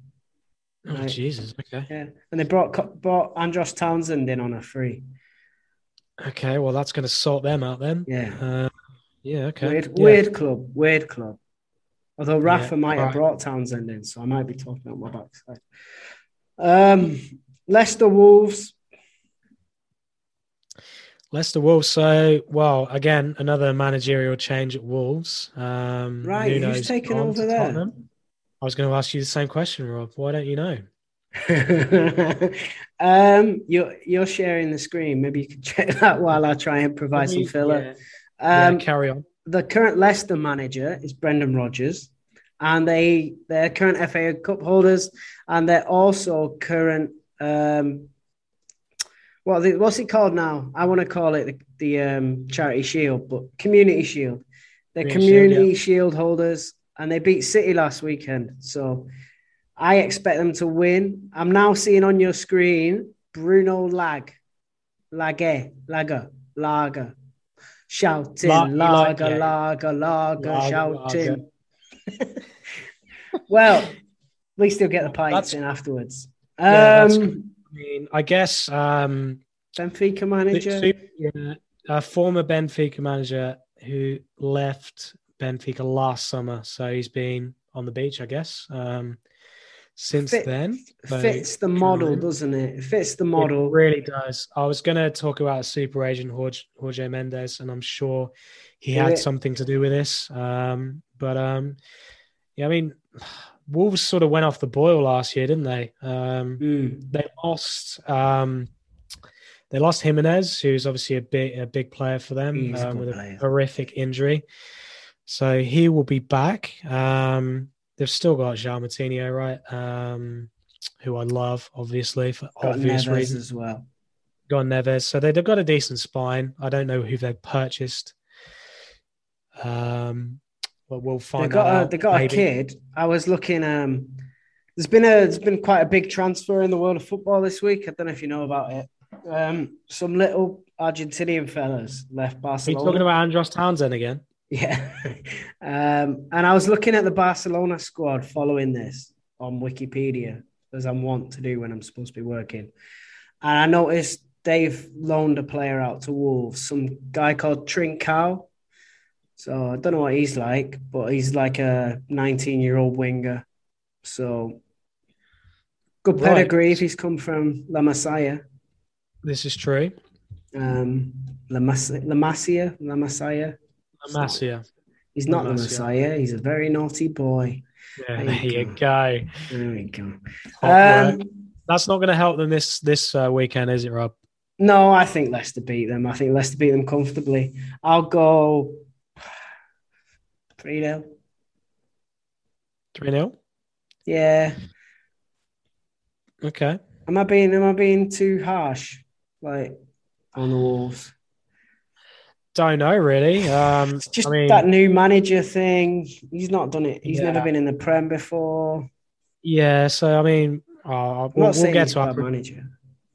Speaker 1: Oh right? Jesus! Okay.
Speaker 2: Yeah, and they brought brought Andros Townsend in on a free.
Speaker 1: Okay, well that's going to sort them out then.
Speaker 2: Yeah.
Speaker 1: Uh, yeah. Okay.
Speaker 2: Weird,
Speaker 1: yeah.
Speaker 2: weird club. Weird club. Although Rafa yeah, might have brought Townsend in, so I might be talking on my backside. Um, Leicester Wolves.
Speaker 1: Leicester Wolves. So, well, again, another managerial change at Wolves. Um,
Speaker 2: right, who's taken over there? Tottenham.
Speaker 1: I was going to ask you the same question, Rob. Why don't you know?
Speaker 2: um, you're you're sharing the screen. Maybe you can check that while I try and provide some filler.
Speaker 1: Yeah. Um, yeah, carry on.
Speaker 2: The current Leicester manager is Brendan Rodgers, and they they're current FA Cup holders, and they're also current. Um, what the, what's it called now? I want to call it the, the um, Charity Shield, but Community Shield. They're Community Shield, yeah. Shield holders, and they beat City last weekend. So I expect them to win. I'm now seeing on your screen Bruno Lag, Lage, Lager, Lager, shouting, La- Lager, yeah. Lager, Lager, Lager, shouting. Lager. well, at least he'll get the pints that's, in afterwards.
Speaker 1: Yeah, um, I mean, I guess um,
Speaker 2: Benfica manager,
Speaker 1: yeah, a former Benfica manager who left Benfica last summer, so he's been on the beach, I guess. Um, since Fit, then.
Speaker 2: Fits the model, doesn't it? it? Fits the model.
Speaker 1: It really does. I was going to talk about super agent Jorge, Jorge Mendes, and I'm sure he had something to do with this. Um, but um, yeah, I mean, Wolves sort of went off the boil last year, didn't they? Um, mm. They lost. Um, they lost Jimenez, who's obviously a big a big player for them um, with a horrific injury. So he will be back. Um, they've still got João Moutinho, right? Um, who I love, obviously, for got obvious Neves reasons
Speaker 2: as well.
Speaker 1: Got Neves, so they, have got a decent spine. I don't know who they've purchased. Um, but we'll find.
Speaker 2: They got
Speaker 1: out,
Speaker 2: a, they got maybe. a kid. I was looking. Um, there's been a there's been quite a big transfer in the world of football this week. I don't know if you know about it. Um, some little Argentinian fellas left Barcelona.
Speaker 1: Are you talking about Andros Townsend again?
Speaker 2: Yeah. um, and I was looking at the Barcelona squad following this on Wikipedia, as I'm wont to do when I'm supposed to be working. And I noticed they've loaned a player out to Wolves, some guy called Trincao. So I don't know what he's like, but he's like a 19 year old winger. So good pedigree right. if he's come from La Masia.
Speaker 1: This is true.
Speaker 2: Um, La Masia, La Masia, La Masia.
Speaker 1: Masia.
Speaker 2: He's not the Messiah. He's a very naughty boy.
Speaker 1: Yeah, there, there you go. go.
Speaker 2: There we go. Um,
Speaker 1: That's not going to help them this this uh, weekend, is it, Rob?
Speaker 2: No, I think Leicester beat them. I think Leicester beat them comfortably. I'll go 3 0.
Speaker 1: 3 0?
Speaker 2: Yeah.
Speaker 1: Okay.
Speaker 2: Am I being am I being too harsh? Like on the Wolves?
Speaker 1: Don't know really. Um,
Speaker 2: It's just
Speaker 1: I mean,
Speaker 2: that new manager thing. He's not done it. He's
Speaker 1: Yeah.
Speaker 2: never been in the Prem before.
Speaker 1: yeah. So I mean, uh, we'll, we'll get to our
Speaker 2: manager.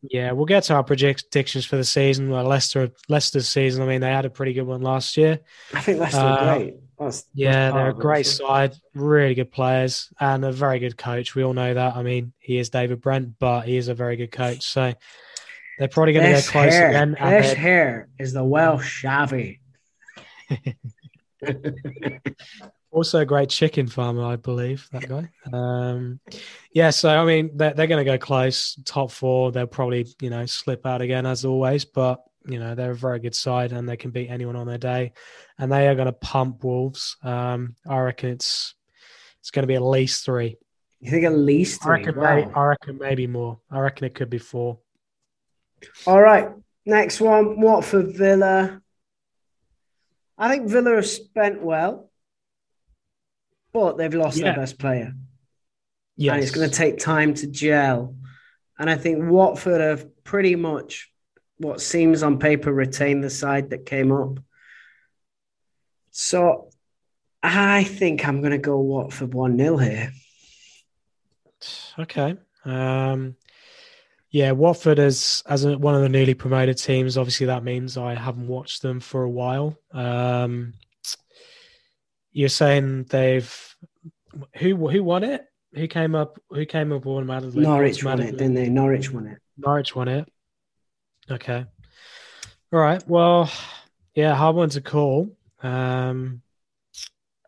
Speaker 1: yeah, we'll get to our predictions for the season. Well, Leicester, Leicester's season. I mean, they had a pretty good one last year.
Speaker 2: I think Leicester
Speaker 1: Uh,
Speaker 2: great. That's,
Speaker 1: Yeah,
Speaker 2: that's
Speaker 1: they're a great
Speaker 2: so.
Speaker 1: side, really good players, and a very good coach. We all know that. I mean, he is David Brent, but he is a very good coach. So they're probably going to
Speaker 2: This
Speaker 1: get close
Speaker 2: hair,
Speaker 1: again.
Speaker 2: this hair is the Welsh Xavi.
Speaker 1: also a great chicken farmer, I believe that guy. Um, yeah, so I mean, they're, they're going to go close, top four. They'll probably you know slip out again as always, but you know they're a very good side and they can beat anyone on their day, and they are going to pump Wolves. Um, I reckon it's it's going to be at least three.
Speaker 2: You think at least
Speaker 1: I
Speaker 2: three?
Speaker 1: reckon,
Speaker 2: Wow.
Speaker 1: maybe, I reckon maybe more. I reckon it could be four.
Speaker 2: All right. Next one, Watford Villa. I think Villa have spent well, but they've lost
Speaker 1: Yeah.
Speaker 2: their best player.
Speaker 1: Yes,
Speaker 2: And it's going to take time to gel. And I think Watford have pretty much what seems on paper retained the side that came up. So I think I'm going to go Watford 1 0 here.
Speaker 1: Okay. Um, yeah, Watford is as a, one of the newly promoted teams. Obviously, that means I haven't watched them for a while. Um, you're saying they've who who won it? Who came up? Who came up automatically?
Speaker 2: Norwich won it, didn't they? Norwich won it.
Speaker 1: Norwich won it. Okay. All right. Well, yeah, hard one to call. Um,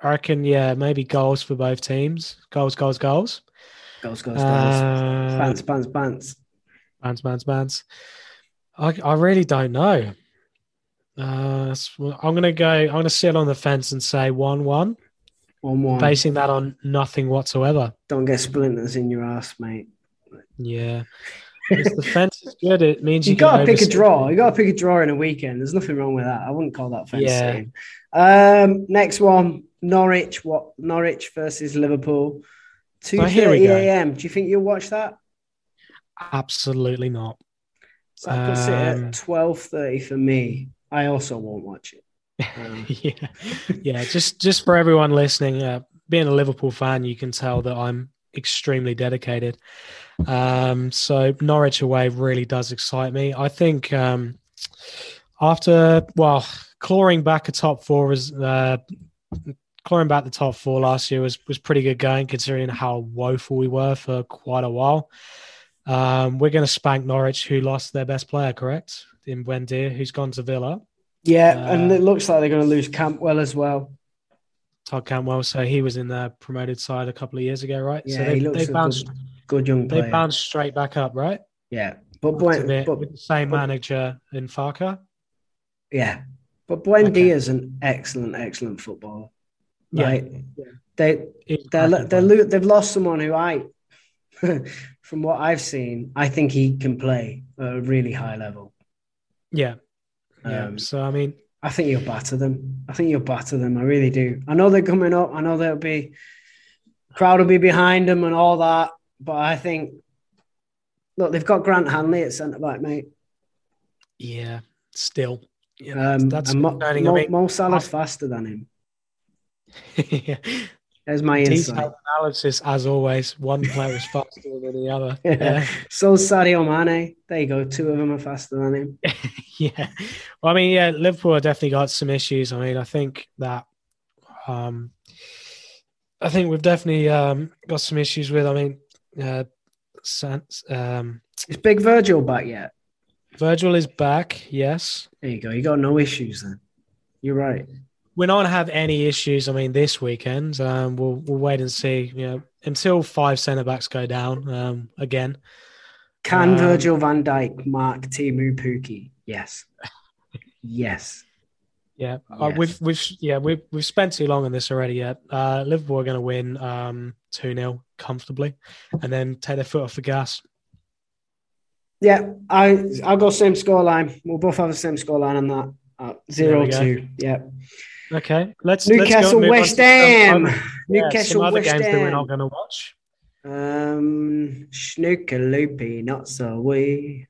Speaker 1: I reckon, yeah, maybe goals for both teams. Goals, goals, goals.
Speaker 2: Goals, goals, goals.
Speaker 1: Uh,
Speaker 2: Bants, bants, bants.
Speaker 1: Bands, bands, bands. I, I really don't know. Uh, I'm gonna go. I'm gonna sit on the fence and say one-one,
Speaker 2: 1 1.
Speaker 1: basing that on nothing whatsoever.
Speaker 2: Don't get splinters in your ass, mate.
Speaker 1: Yeah, if the fence is good, it means you,
Speaker 2: You got to pick a draw. You got to pick a draw in a weekend. There's nothing wrong with that. I wouldn't call that fence
Speaker 1: Yeah.
Speaker 2: Um, next one, Norwich. What Norwich versus Liverpool. Two
Speaker 1: So here we
Speaker 2: thirty a.m. Do you think you'll watch that?
Speaker 1: Absolutely not.
Speaker 2: So that puts it
Speaker 1: Um,
Speaker 2: at twelve thirty for me. I also won't watch it. Um,
Speaker 1: yeah, yeah. Just just for everyone listening, uh, being a Liverpool fan, you can tell that I'm extremely dedicated. Um, so Norwich away really does excite me. I think um, after well, clawing back a top four was uh, clawing back the top four last year was was pretty good going considering how woeful we were for quite a while. Um, we're going to spank Norwich, who lost their best player, correct? Buendia, who's gone to Villa.
Speaker 2: yeah,
Speaker 1: Uh,
Speaker 2: and it looks like they're going to lose Cantwell as well.
Speaker 1: Todd Cantwell, So he was in the promoted side a couple of years ago, right? so
Speaker 2: Yeah,
Speaker 1: they,
Speaker 2: he looks
Speaker 1: they bounced
Speaker 2: good, good young
Speaker 1: they bounced straight back up, right?
Speaker 2: yeah, but
Speaker 1: the-
Speaker 2: but
Speaker 1: with the same
Speaker 2: but-
Speaker 1: manager in Farke.
Speaker 2: yeah, but Buendia
Speaker 1: Okay.
Speaker 2: is an excellent, excellent footballer.
Speaker 1: Yeah.
Speaker 2: Right? They they're, they're,
Speaker 1: player.
Speaker 2: lo- they've lost someone who I, from what I've seen, I think he can play a really high level.
Speaker 1: yeah. Yeah.
Speaker 2: Um,
Speaker 1: so I mean,
Speaker 2: I think you'll batter them. I think you'll batter them. I really do. I know they're coming up. I know there'll be crowd will be behind them and all that. But I think look, they've got Grant Hanley at centre back, mate.
Speaker 1: yeah, still. Yeah,
Speaker 2: Um,
Speaker 1: that's
Speaker 2: and Mo. Mo, Mo Salah's faster than him.
Speaker 1: yeah.
Speaker 2: There's my insight.
Speaker 1: analysis as always. One player is faster than the other.
Speaker 2: Yeah.
Speaker 1: Yeah.
Speaker 2: So Sadio Mane. There you go. Two of them are faster than him.
Speaker 1: yeah. Well, I mean, yeah, Liverpool have definitely got some issues. I mean, I think that um I think we've definitely um got some issues with I mean uh San- um
Speaker 2: Is Big Virgil back yet?
Speaker 1: Virgil is back, yes.
Speaker 2: There you go. You got no issues then. You're right.
Speaker 1: We're not gonna have any issues, I mean, this weekend. Um we'll we'll wait and see, you know, until five centre backs go down um again.
Speaker 2: Can
Speaker 1: Um,
Speaker 2: Virgil van Dijk mark Teemu Pukki? Yes. Yes.
Speaker 1: Yeah, uh, we've we've yeah we've we've spent too long on this already. Yet uh, Liverpool are going to win um two 0 comfortably, and then take their foot off the gas.
Speaker 2: Yeah, I I'll go same scoreline. We'll both have the same scoreline on that. Uh, zero
Speaker 1: go.
Speaker 2: Yeah.
Speaker 1: Okay, let's
Speaker 2: Newcastle
Speaker 1: let's go,
Speaker 2: West Ham.
Speaker 1: other- yeah,
Speaker 2: Newcastle
Speaker 1: some other
Speaker 2: West
Speaker 1: games that we're not going to watch.
Speaker 2: Um, snooker loopy, not so we.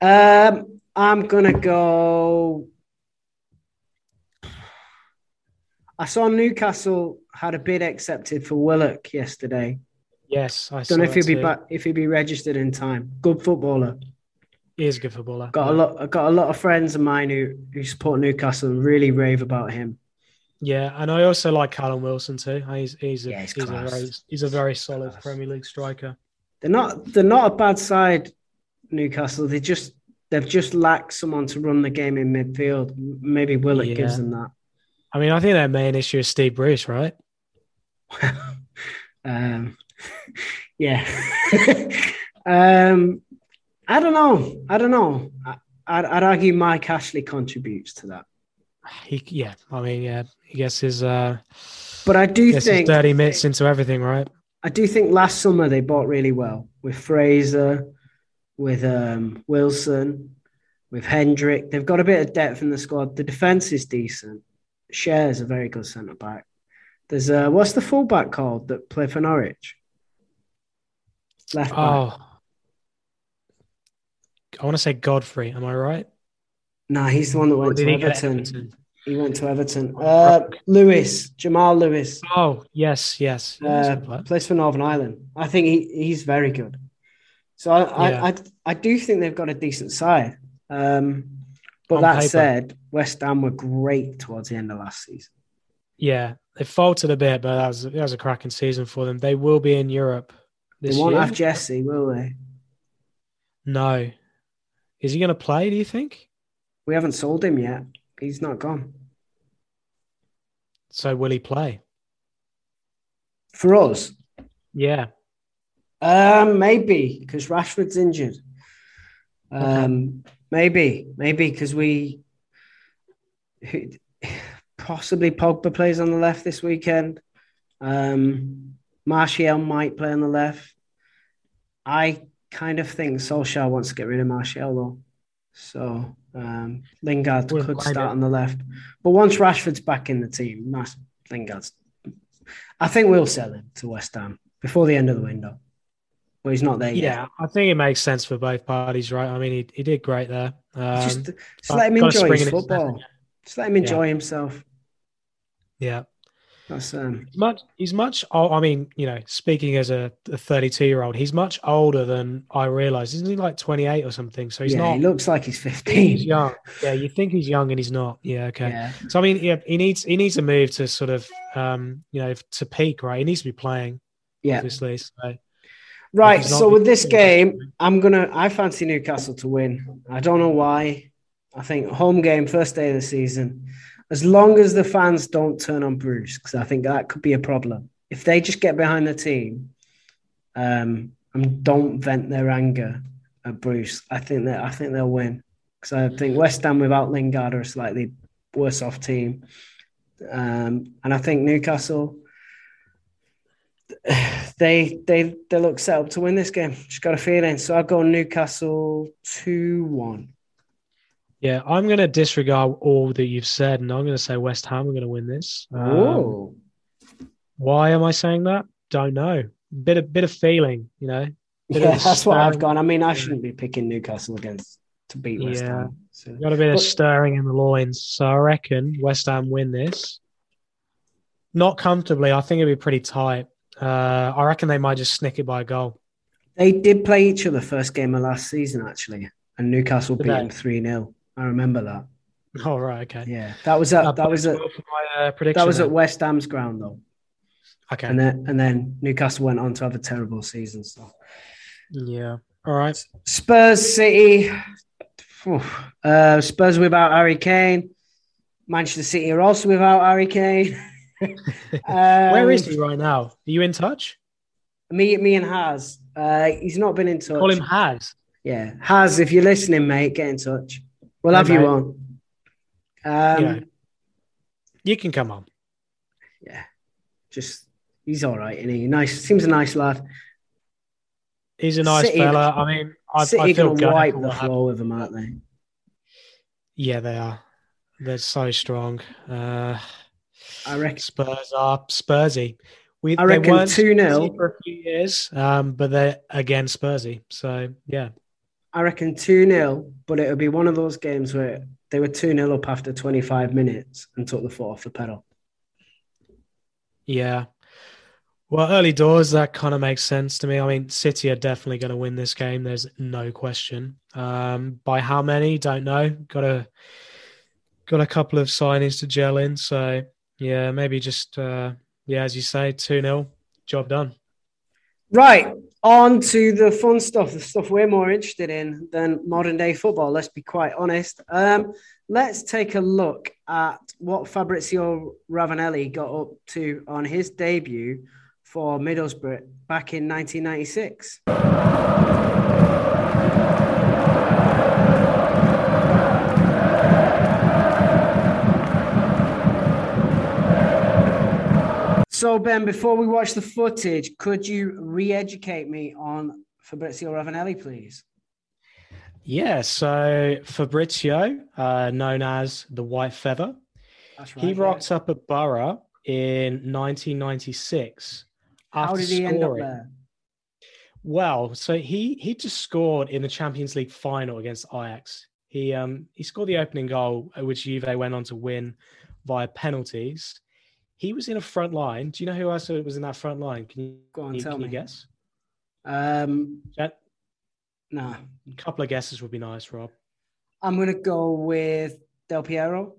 Speaker 2: Um, I'm gonna go. I saw Newcastle had a bid accepted for Willock yesterday.
Speaker 1: Yes, I
Speaker 2: don't know if he'll too. be back, if he'll be registered in time. Good footballer.
Speaker 1: He is a good footballer.
Speaker 2: Got yeah. a lot. I got a lot of friends of mine who who support Newcastle and really rave about him.
Speaker 1: Yeah, and I also like Callum Wilson too. He's he's a, yeah, he's, he's a very he's a very solid class. Premier League striker.
Speaker 2: They're not they're not a bad side, Newcastle. They just they've just lacked someone to run the game in midfield. Maybe Willock yeah. gives them that.
Speaker 1: I mean, I think their main issue is Steve Bruce, right?
Speaker 2: um, yeah. um, I don't know. I don't know. I, would I'd argue Mike Ashley contributes to that.
Speaker 1: He, yeah. I mean, yeah. He gets his. Uh,
Speaker 2: but I do think
Speaker 1: thirty minutes into everything, right?
Speaker 2: I do think last summer they bought really well with Fraser, with um, Wilson, with Hendrick. They've got a bit of depth in the squad. The defense is decent. Schär's a very good centre back. There's a what's the fullback called that play for Norwich?
Speaker 1: Left back. Oh, I want to say Godfrey. Am I right?
Speaker 2: No, nah, he's the one that went to Everton. Everton. He went to Everton. Uh, Lewis, Jamal Lewis.
Speaker 1: Oh yes, yes.
Speaker 2: Uh, plays for Northern Ireland. I think he, he's very good. So I, yeah. I, I, I do think they've got a decent side. Um, but On that paper. said, West Ham were great towards the end of last season.
Speaker 1: Yeah, they faltered a bit, but that was that was a cracking season for them. They will be in Europe.
Speaker 2: This they won't year. have Jesse, will they?
Speaker 1: No. Is he going to play? Do you think?
Speaker 2: We haven't sold him yet. He's not gone.
Speaker 1: So will he play?
Speaker 2: For us?
Speaker 1: Yeah.
Speaker 2: Um, maybe because Rashford's injured. Um, okay. maybe, maybe because we possibly Pogba plays on the left this weekend. Um, Martial might play on the left. I kind of think Solskjaer wants to get rid of Martial though. So um, Lingard We're could start it. on the left. But once Rashford's back in the team, Lingard's. I think we'll sell him to West Ham before the end of the window. But he's not there
Speaker 1: yeah, yet. I think it makes sense for both parties, right? I mean, he, he did great there. Um,
Speaker 2: just, just let him enjoy his football. Just let him enjoy yeah. himself.
Speaker 1: Yeah.
Speaker 2: That's um
Speaker 1: he's much he's much I mean, you know, speaking as a 32 year old, he's much older than I realized. Isn't he like 28 or something? So he's
Speaker 2: yeah,
Speaker 1: not
Speaker 2: he looks like he's 15.
Speaker 1: He's young. Yeah, you think he's young and he's not. Yeah, okay. Yeah. So I mean, yeah, he needs he needs to move to sort of um, you know, to peak, right? He needs to be playing.
Speaker 2: Yeah.
Speaker 1: Obviously. So
Speaker 2: Right. So with this game, I'm gonna I fancy Newcastle to win. I don't know why. I think home game, first day of the season as long as the fans don't turn on Bruce, because I think that could be a problem. If they just get behind the team um, and don't vent their anger at Bruce, I think that I think they'll win. Because I think West Ham without Lingard are a slightly worse off team, um, and I think Newcastle they they they look set up to win this game. Just got a feeling. So I'll go Newcastle two one.
Speaker 1: Yeah, I'm going to disregard all that you've said, and I'm going to say West Ham are going to win this.
Speaker 2: Um,
Speaker 1: why am I saying that? Don't know. Bit of bit of feeling, you know.
Speaker 2: Yeah, that's what I've gone. I mean, I shouldn't be picking Newcastle against to beat West yeah. Ham.
Speaker 1: So. Got a bit but, of stirring in the loins, so I reckon West Ham win this. Not comfortably. I think it'd be pretty tight. Uh, I reckon they might just snick it by a goal.
Speaker 2: They did play each other first game of last season, actually, and Newcastle beat them three 0 I remember that.
Speaker 1: Oh right, okay.
Speaker 2: Yeah, that was at that was at my, uh, that was at West Ham's ground though.
Speaker 1: Okay,
Speaker 2: and then and then Newcastle went on to have a terrible season. So
Speaker 1: yeah, all right.
Speaker 2: Spurs City. Uh, Spurs without Harry Kane. Manchester City are also without Harry Kane.
Speaker 1: um, Where is he right now? Are you in touch?
Speaker 2: Me, me and Haz. Uh, he's not been in touch.
Speaker 1: Call him Haz.
Speaker 2: Yeah, Haz. If you're listening, mate, get in touch. We'll have you on. Um, yeah.
Speaker 1: You can come on.
Speaker 2: Yeah, just he's all right, and he nice. Seems a nice lad.
Speaker 1: He's a nice City, fella. I mean, I,
Speaker 2: City
Speaker 1: I feel
Speaker 2: can wipe the floor with him, aren't they?
Speaker 1: Yeah, they are. They're so strong. Uh,
Speaker 2: I reckon
Speaker 1: Spurs are Spursy.
Speaker 2: We, I reckon two 0
Speaker 1: for a few years, um, but they're again Spursy. So yeah,
Speaker 2: I reckon 2 0, but it'll be one of those games where they were 2 0 up after 25 minutes and took the foot off the pedal.
Speaker 1: Yeah. Well, early doors, that kind of makes sense to me. I mean, City are definitely going to win this game. There's no question. Um, by how many? Don't know. Got a got a couple of signings to gel in. So yeah, maybe just uh, yeah, as you say, two 0 job done.
Speaker 2: Right, on to the fun stuff, the stuff we're more interested in than modern day football. Let's be quite honest. Um, let's take a look at what Fabrizio Ravanelli got up to on his debut for Middlesbrough back in 1996. So, Ben, before we watch the footage, could you re educate me on Fabrizio Ravanelli, please?
Speaker 1: Yeah, so Fabrizio, uh, known as the White Feather, right, he rocked up at Boro in 1996.
Speaker 2: How did he scoring. end up there?
Speaker 1: Well, so he he just scored in the Champions League final against Ajax. He um he scored the opening goal, which Juve went on to win via penalties. He was in a front line. Do you know who else was in that front line? Can you
Speaker 2: go on? tell
Speaker 1: can
Speaker 2: me.
Speaker 1: You guess.
Speaker 2: Um, no.
Speaker 1: A couple of guesses would be nice, Rob.
Speaker 2: I'm going to go with Del Piero.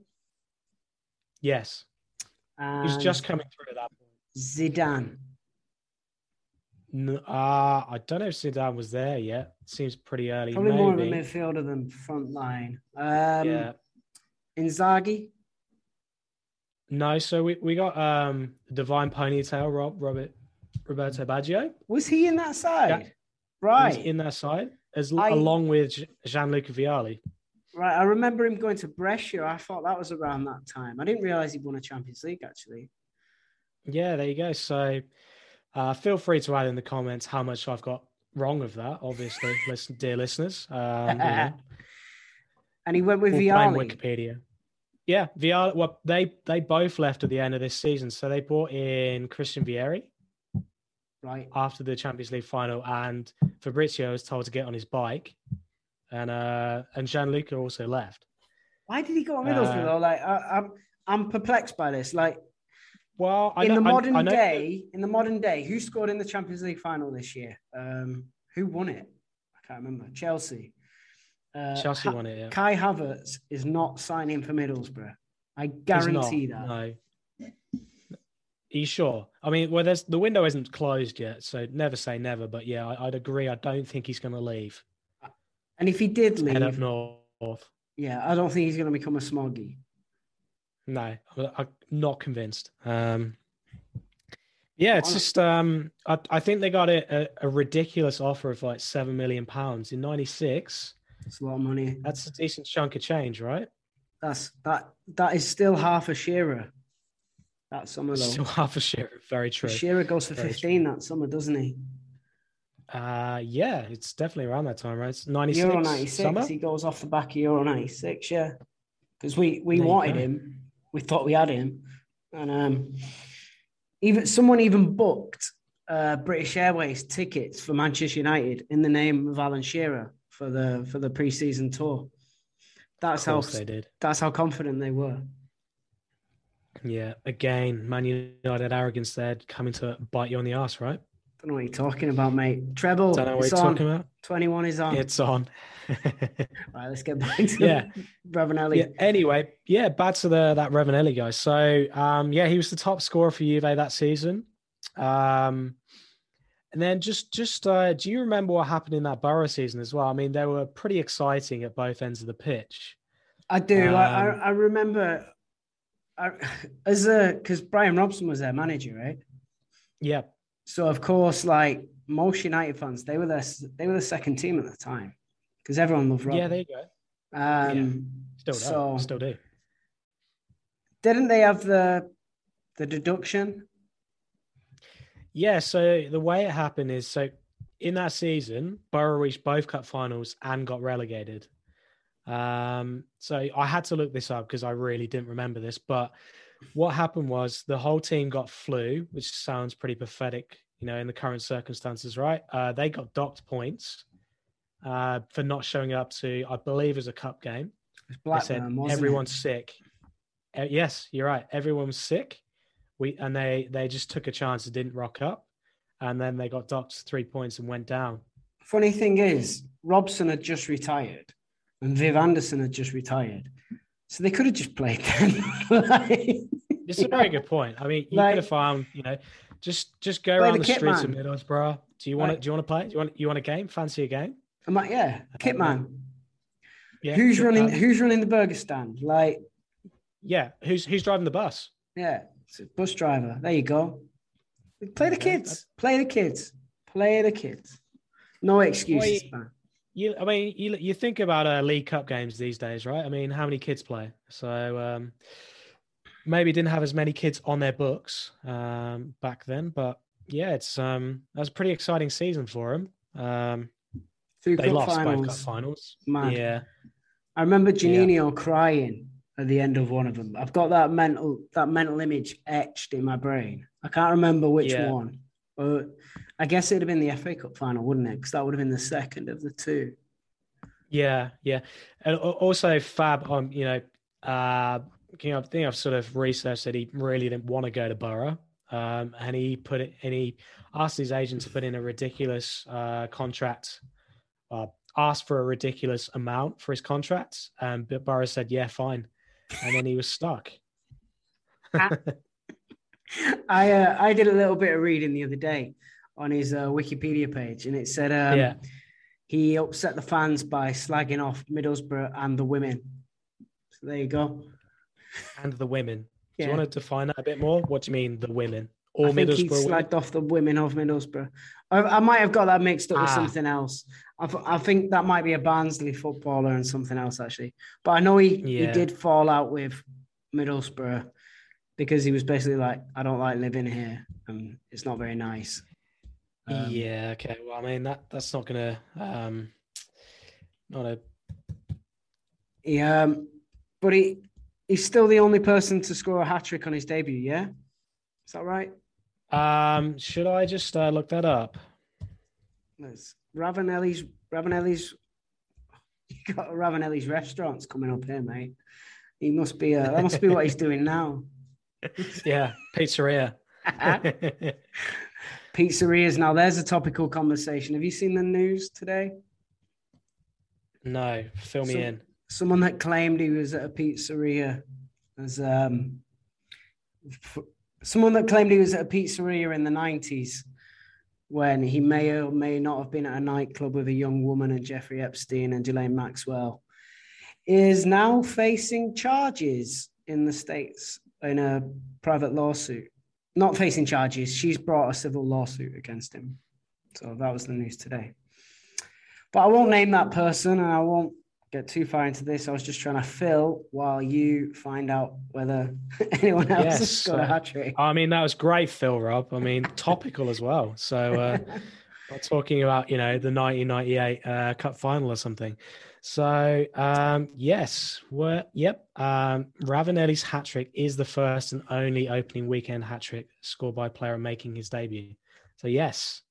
Speaker 1: Yes. He's just coming through at that point.
Speaker 2: Zidane.
Speaker 1: No, uh, I don't know if Zidane was there yet. Seems pretty early.
Speaker 2: Probably Maybe. more of a midfielder than front line. Um, yeah. Inzaghi.
Speaker 1: No, so we, we got um Divine Ponytail, Rob, Robert, Roberto Baggio.
Speaker 2: Was he in that side? Yeah. Right.
Speaker 1: in that side, as I, along with Gianluca Vialli.
Speaker 2: Right. I remember him going to Brescia. I thought that was around that time. I didn't realize he won a Champions League actually.
Speaker 1: Yeah, there you go. So uh, feel free to add in the comments how much I've got wrong of that, obviously, listen, dear listeners. Um, you know.
Speaker 2: And he went with we'll Vialli.
Speaker 1: Wikipedia. Yeah, Vialli. Well, they they both left at the end of this season, so they brought in Christian Vieri,
Speaker 2: right
Speaker 1: after the Champions League final, and Fabrizio was told to get on his bike, and uh and Gianluca also left.
Speaker 2: Why did he go on Middlesbrough uh, though? Like I, I'm I'm perplexed by this. Like,
Speaker 1: well,
Speaker 2: I
Speaker 1: in
Speaker 2: know, the modern I, I day, in the modern day, who scored in the Champions League final this year? Um, who won it? I can't remember. Chelsea.
Speaker 1: Uh, Chelsea won it. Yeah.
Speaker 2: Kai Havertz is not signing for Middlesbrough. I guarantee
Speaker 1: that. No. Are you sure? I mean, well, there's the window isn't closed yet, so never say never. But yeah, I, would agree. I don't think he's going to leave.
Speaker 2: And if he did leave,
Speaker 1: head up north.
Speaker 2: Yeah, I don't think he's going to become a smoggy.
Speaker 1: No, I'm not convinced. Um, yeah, it's just um, I, I think they got a, a, a ridiculous offer of like seven million pounds in '96.
Speaker 2: It's a lot of money.
Speaker 1: That's a decent chunk of change, right?
Speaker 2: That's that. That is still half a Shearer. That summer though.
Speaker 1: Still half a Shearer. Very true.
Speaker 2: Shearer goes for Very fifteen true. that summer, doesn't he?
Speaker 1: Uh yeah, it's definitely around that time, right? It's 96
Speaker 2: Euro 96. Summer? He goes off the back of Euro 96, yeah. Because we we there wanted him. We thought we had him. And um even someone even booked uh, British Airways tickets for Manchester United in the name of Alan Shearer for the for the preseason tour. That's how
Speaker 1: they did.
Speaker 2: That's how confident they were.
Speaker 1: Yeah, again, Man United arrogance there coming to bite you on the ass, right?
Speaker 2: I Don't know what you're talking about, mate. Treble.
Speaker 1: Don't know what you're on. talking about.
Speaker 2: 21 is on.
Speaker 1: It's on.
Speaker 2: right, let's get back to yeah. Ravanelli.
Speaker 1: Yeah, anyway, yeah, back to the that Ravanelli guy. So um, yeah, he was the top scorer for Juve that season. Um, and then just just uh, do you remember what happened in that Boro season as well? I mean, they were pretty exciting at both ends of the pitch.
Speaker 2: I do. Um, I, I remember I, as a because Brian Robson was their manager, right?
Speaker 1: Yeah.
Speaker 2: So of course, like most United fans, they were their they were the second team at the time because everyone loved Rob.
Speaker 1: Yeah, there you go.
Speaker 2: Um,
Speaker 1: yeah. Still do. So, still do.
Speaker 2: Didn't they have the the deduction
Speaker 1: yeah, so the way it happened is so in that season, Boro reached both cup finals and got relegated. Um, so I had to look this up because I really didn't remember this. But what happened was the whole team got flu, which sounds pretty pathetic, you know, in the current circumstances, right? Uh, they got docked points uh, for not showing up to, I believe, as a cup game.
Speaker 2: It's Blackburn,
Speaker 1: said everyone's it? sick. Uh, yes, you're right. Everyone was sick we and they they just took a chance and didn't rock up, and then they got docked three points and went down.
Speaker 2: Funny thing is, Robson had just retired, and Viv Anderson had just retired, so they could have just played them.
Speaker 1: like, it's a very good point. I mean, you like, could have found, you know, just just go around the, the streets man. of Middlesbrough. Do you want to? do you want to play? Do you want you want a game? Fancy a game?
Speaker 2: I'm like, yeah, uh, kit man. Yeah, who's running? Who's running the burger stand? Like,
Speaker 1: yeah, who's who's driving the bus?
Speaker 2: Yeah, bus driver. There you go. Play the kids. Play the kids. Play the kids. No excuses, well, man.
Speaker 1: You, I mean, you you think about uh, League Cup games these days, right? I mean, how many kids play? So um, maybe didn't have as many kids on their books um, back then, but yeah, it's um, that was a pretty exciting season for them. Um,
Speaker 2: Two they lost finals. both cup
Speaker 1: finals.
Speaker 2: Mad.
Speaker 1: Yeah,
Speaker 2: I remember Juninho yeah. crying at the end of one of them. I've got that mental that mental image etched in my brain. I can't remember which yeah. one, but I guess it'd have been the FA Cup final, wouldn't it? Because that would have been the second of the two.
Speaker 1: Yeah, yeah, and also Fab. Um, you know, uh, I think I've sort of researched that he really didn't want to go to Boro. Um, and he put it, and he asked his agent to put in a ridiculous uh, contract, uh, asked for a ridiculous amount for his contract. Um, but Boro said, "Yeah, fine," and then he was stuck.
Speaker 2: I uh, I did a little bit of reading the other day on his uh, Wikipedia page, and it said um, yeah. he upset the fans by slagging off Middlesbrough and the women. So there you go
Speaker 1: and the women. Yeah. Do you want to define that a bit more? What do you mean, the women?
Speaker 2: Or I think he slagged off the women of Middlesbrough. I, I might have got that mixed up ah. with something else. I, I, think that might be a Barnsley footballer and something else actually. But I know he, yeah. he did fall out with Middlesbrough because he was basically like, "I don't like living here, and it's not very nice."
Speaker 1: Um, yeah. Okay. Well, I mean that that's not gonna um, not a.
Speaker 2: Yeah, um, but he he's still the only person to score a hat trick on his debut. Yeah, is that right?
Speaker 1: Um, should I just uh, look that up?
Speaker 2: There's Ravanelli's Ravanelli's. You got Ravanelli's restaurants coming up here, mate. He must be. Uh, that must be what he's doing now.
Speaker 1: yeah, pizzeria.
Speaker 2: Pizzerias. Now, there's a topical conversation. Have you seen the news today?
Speaker 1: No, fill me so, in
Speaker 2: someone that claimed he was at a pizzeria as um, someone that claimed he was at a pizzeria in the 90s when he may or may not have been at a nightclub with a young woman and Jeffrey Epstein and Ghislaine Maxwell is now facing charges in the States in a private lawsuit. Not facing charges, she's brought a civil lawsuit against him. So that was the news today. But I won't name that person and I won't get too far into this. I was just trying to fill while you find out whether anyone else yes, has scored a hat trick.
Speaker 1: I mean, that was great, Phil Rob. I mean, topical as well. So, uh, talking about you know the 1998 uh, Cup final or something. So, um, yes, we're yep. Um, Ravanelli's hat trick is the first and only opening weekend hat trick scored by a player making his debut. So, yes,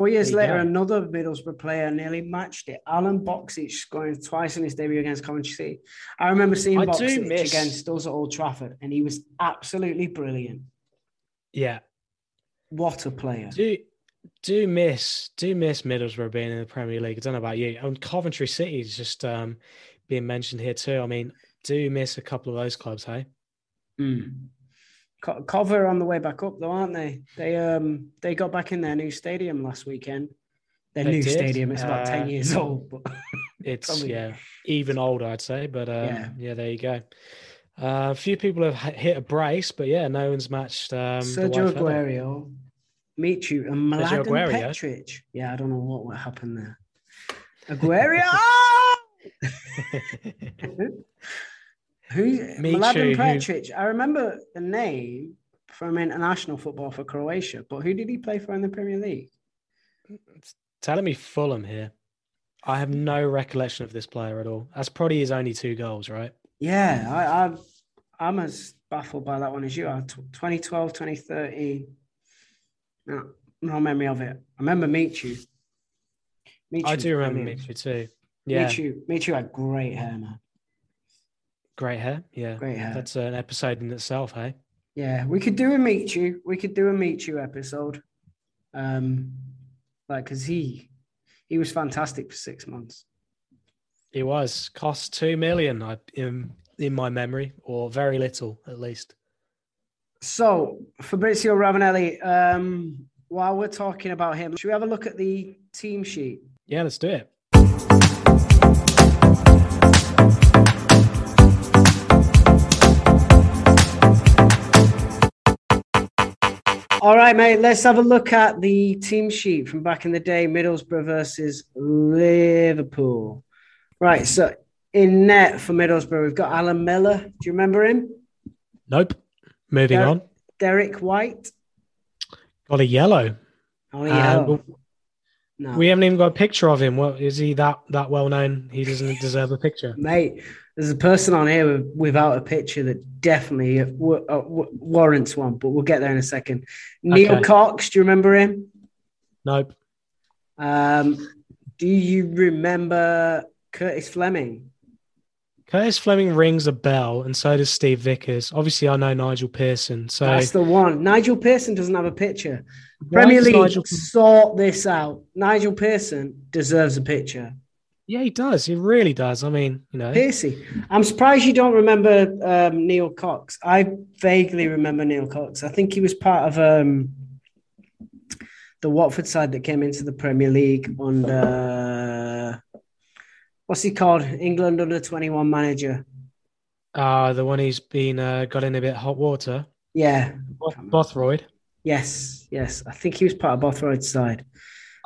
Speaker 2: Four years later, go. another Middlesbrough player nearly matched it. Alen Boksic scoring twice in his debut against Coventry City. I remember seeing I miss... against us at Old Trafford, and he was absolutely brilliant.
Speaker 1: Yeah.
Speaker 2: What a player.
Speaker 1: Do do miss do miss Middlesbrough being in the Premier League. I don't know about you. And Coventry City is just um, being mentioned here too. I mean, do miss a couple of those clubs, hey?
Speaker 2: Mm. Cover on the way back up though, aren't they? They um they got back in their new stadium last weekend. Their they new did. stadium is about uh, ten years old, but
Speaker 1: it's probably... yeah even older, I'd say. But um, yeah, yeah, there you go. Uh, a few people have hit a brace, but yeah, no one's matched. Um,
Speaker 2: Sergio Aguero, Michu, and Mladen Petric. Yeah, I don't know what what happened there. Aguero. Who Mladen Petric? I remember the name from international football for Croatia, but who did he play for in the Premier League?
Speaker 1: It's telling me Fulham here. I have no recollection of this player at all. That's probably his only two goals, right?
Speaker 2: Yeah, I, I've, I'm as baffled by that one as you are. 2012, 2013. No, no memory of it. I remember Michu.
Speaker 1: Michu I do remember Michu too. Yeah.
Speaker 2: Michu had great hair, man.
Speaker 1: Great hair, yeah.
Speaker 2: Great hair.
Speaker 1: That's an episode in itself, hey?
Speaker 2: Yeah, we could do a Michu. We could do a Michu episode. Um, like, cause he he was fantastic for six months.
Speaker 1: He was cost two million I in in my memory, or very little at least.
Speaker 2: So Fabrizio Ravanelli, um, while we're talking about him, should we have a look at the team sheet?
Speaker 1: Yeah, let's do it.
Speaker 2: All right, mate. Let's have a look at the team sheet from back in the day: Middlesbrough versus Liverpool. Right. So in net for Middlesbrough, we've got Alan Miller. Do you remember him?
Speaker 1: Nope. Moving
Speaker 2: Der-
Speaker 1: on.
Speaker 2: Derek Whyte.
Speaker 1: Got a yellow.
Speaker 2: Oh.
Speaker 1: Um,
Speaker 2: no,
Speaker 1: We haven't even got a picture of him. What is he that that well known? He doesn't deserve a picture.
Speaker 2: mate. There's a person on here with, without a picture that definitely w- uh, w- warrants one, but we'll get there in a second. Neil
Speaker 1: Okay.
Speaker 2: Cox. Do you remember him?
Speaker 1: Nope.
Speaker 2: Um, do you remember Curtis Fleming?
Speaker 1: Curtis Fleming rings a bell, and so does Steve Vickers. Obviously, I know Nigel Pearson. So
Speaker 2: That's the one. Nigel Pearson doesn't have a picture.
Speaker 1: Why
Speaker 2: Premier League,
Speaker 1: Nigel-
Speaker 2: sort this out. Nigel Pearson deserves a picture.
Speaker 1: Yeah, he does. He really does. I mean, you know,
Speaker 2: Piercy. I'm surprised you don't remember um, Neil Cox. I vaguely remember Neil Cox. I think he was part of um, the Watford side that came into the Premier League under what's he called? England under 21 manager.
Speaker 1: uh, the one who's been uh, got in a bit hot water,
Speaker 2: Yeah.
Speaker 1: Both- Bothroyd.
Speaker 2: Yes. Yes. I think he was part of Bothroyd's side.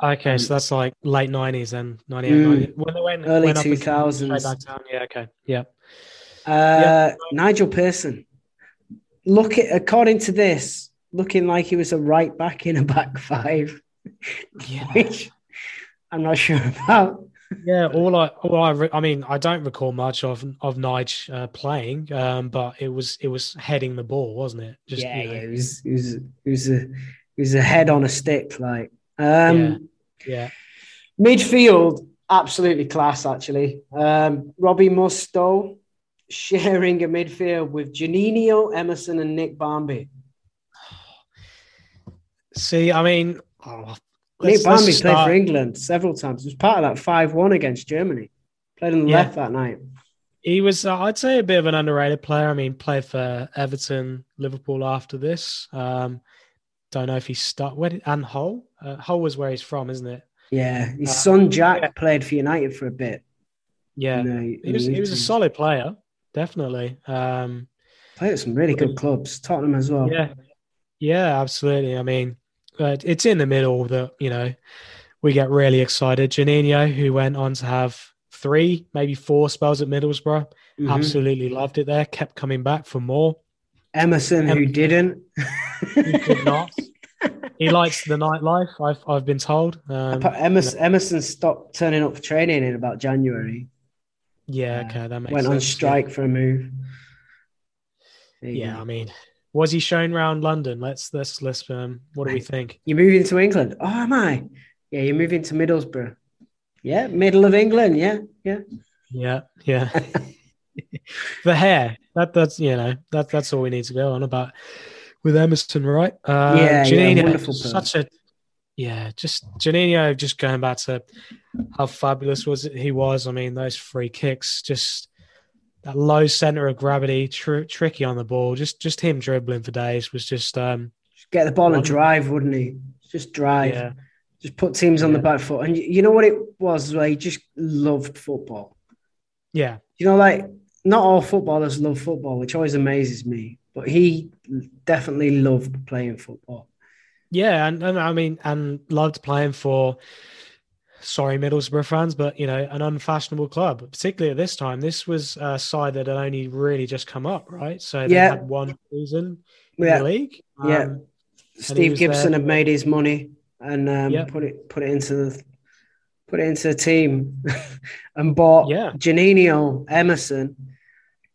Speaker 1: Okay,
Speaker 2: Um,
Speaker 1: so that's like late nineties and 98,
Speaker 2: Mm.
Speaker 1: 90 when they went
Speaker 2: Early
Speaker 1: went
Speaker 2: 2000s.
Speaker 1: straight back down. Yeah, okay, yeah.
Speaker 2: Uh, Nigel Pearson. Look at according to this, looking like he was a right back in a back five,
Speaker 1: Yeah,
Speaker 2: which I'm not sure about.
Speaker 1: yeah. All I, all I, re- I mean, I don't recall much of of Nige uh, playing, um, but it was it was heading the ball, wasn't it? Just
Speaker 2: yeah,
Speaker 1: you know,
Speaker 2: yeah, he was, he was, he was a, he was a head on a stick, like. Um,
Speaker 1: yeah.
Speaker 2: Midfield, absolutely class, actually. Um, Robbie Mustoe sharing a midfield with Juninho, Emerson, and Nick Barmby.
Speaker 1: See, I mean, oh,
Speaker 2: Nick Barmby played for England several times. He was part of that 5 1 against Germany. Played on the
Speaker 1: Yeah.
Speaker 2: left that night.
Speaker 1: He was, uh, I'd say, a bit of an underrated player. I mean, played for Everton, Liverpool after this. Um, don't know if he stuck. Where did, and Hull? Uh, Hull was where he's from, isn't it?
Speaker 2: Yeah. His
Speaker 1: Uh,
Speaker 2: son Jack
Speaker 1: yeah.
Speaker 2: played for United for a bit.
Speaker 1: Yeah,
Speaker 2: in the-
Speaker 1: he was. He was a solid player, definitely. Um,
Speaker 2: Played at some really good clubs. Tottenham as well.
Speaker 1: yeah, yeah, absolutely. I mean, uh, it's in the middle that you know we get really excited. Juninho, who went on to have three, maybe four spells at Middlesbrough,
Speaker 2: Mhm.
Speaker 1: absolutely loved it there. Kept coming back for more.
Speaker 2: Emerson, who didn't.
Speaker 1: He did not. he likes the nightlife. I've I've been told. Um,
Speaker 2: Emerson, Emerson stopped turning up for training in about January.
Speaker 1: yeah,
Speaker 2: uh,
Speaker 1: okay, that makes sense.
Speaker 2: Went
Speaker 1: sense.
Speaker 2: on strike for a move.
Speaker 1: Yeah,
Speaker 2: go.
Speaker 1: I mean, was he shown around London? Let's let's let's um, what do we think?
Speaker 2: You're moving to England. Oh, am I? Yeah, you're moving to Middlesbrough. Yeah, middle of England. Yeah, yeah.
Speaker 1: Yeah, yeah. the hair. That that's you know that that's all we need to go on about with Emerson, right? Uh,
Speaker 2: Yeah, yeah,
Speaker 1: Juninho,
Speaker 2: wonderful person.
Speaker 1: such a yeah. Just Juninho, just going back to how fabulous was it he was. I mean, those free kicks, just that low center of gravity, tr- tricky on the ball. Just just him dribbling for days was just um
Speaker 2: Just get the ball and drive, wouldn't he? Just drive.
Speaker 1: yeah
Speaker 2: Just put teams on the back foot. And you, know what it was? as? He just loved football.
Speaker 1: yeah
Speaker 2: You know, like not all footballers love football, which always amazes me. But he definitely loved playing football.
Speaker 1: Yeah, and, and I mean, and loved playing for. Sorry, Middlesbrough fans, but you know, an unfashionable club, particularly at this time. This was a side that had only really just come up, right? So they
Speaker 2: Yeah.
Speaker 1: had one season in
Speaker 2: Yeah,
Speaker 1: the league.
Speaker 2: Yeah.
Speaker 1: Um,
Speaker 2: Steve Gibson
Speaker 1: there.
Speaker 2: had made his money and um,
Speaker 1: Yeah.
Speaker 2: put it put it into the put it into the team and bought
Speaker 1: Yeah.
Speaker 2: Juninho, Emerson,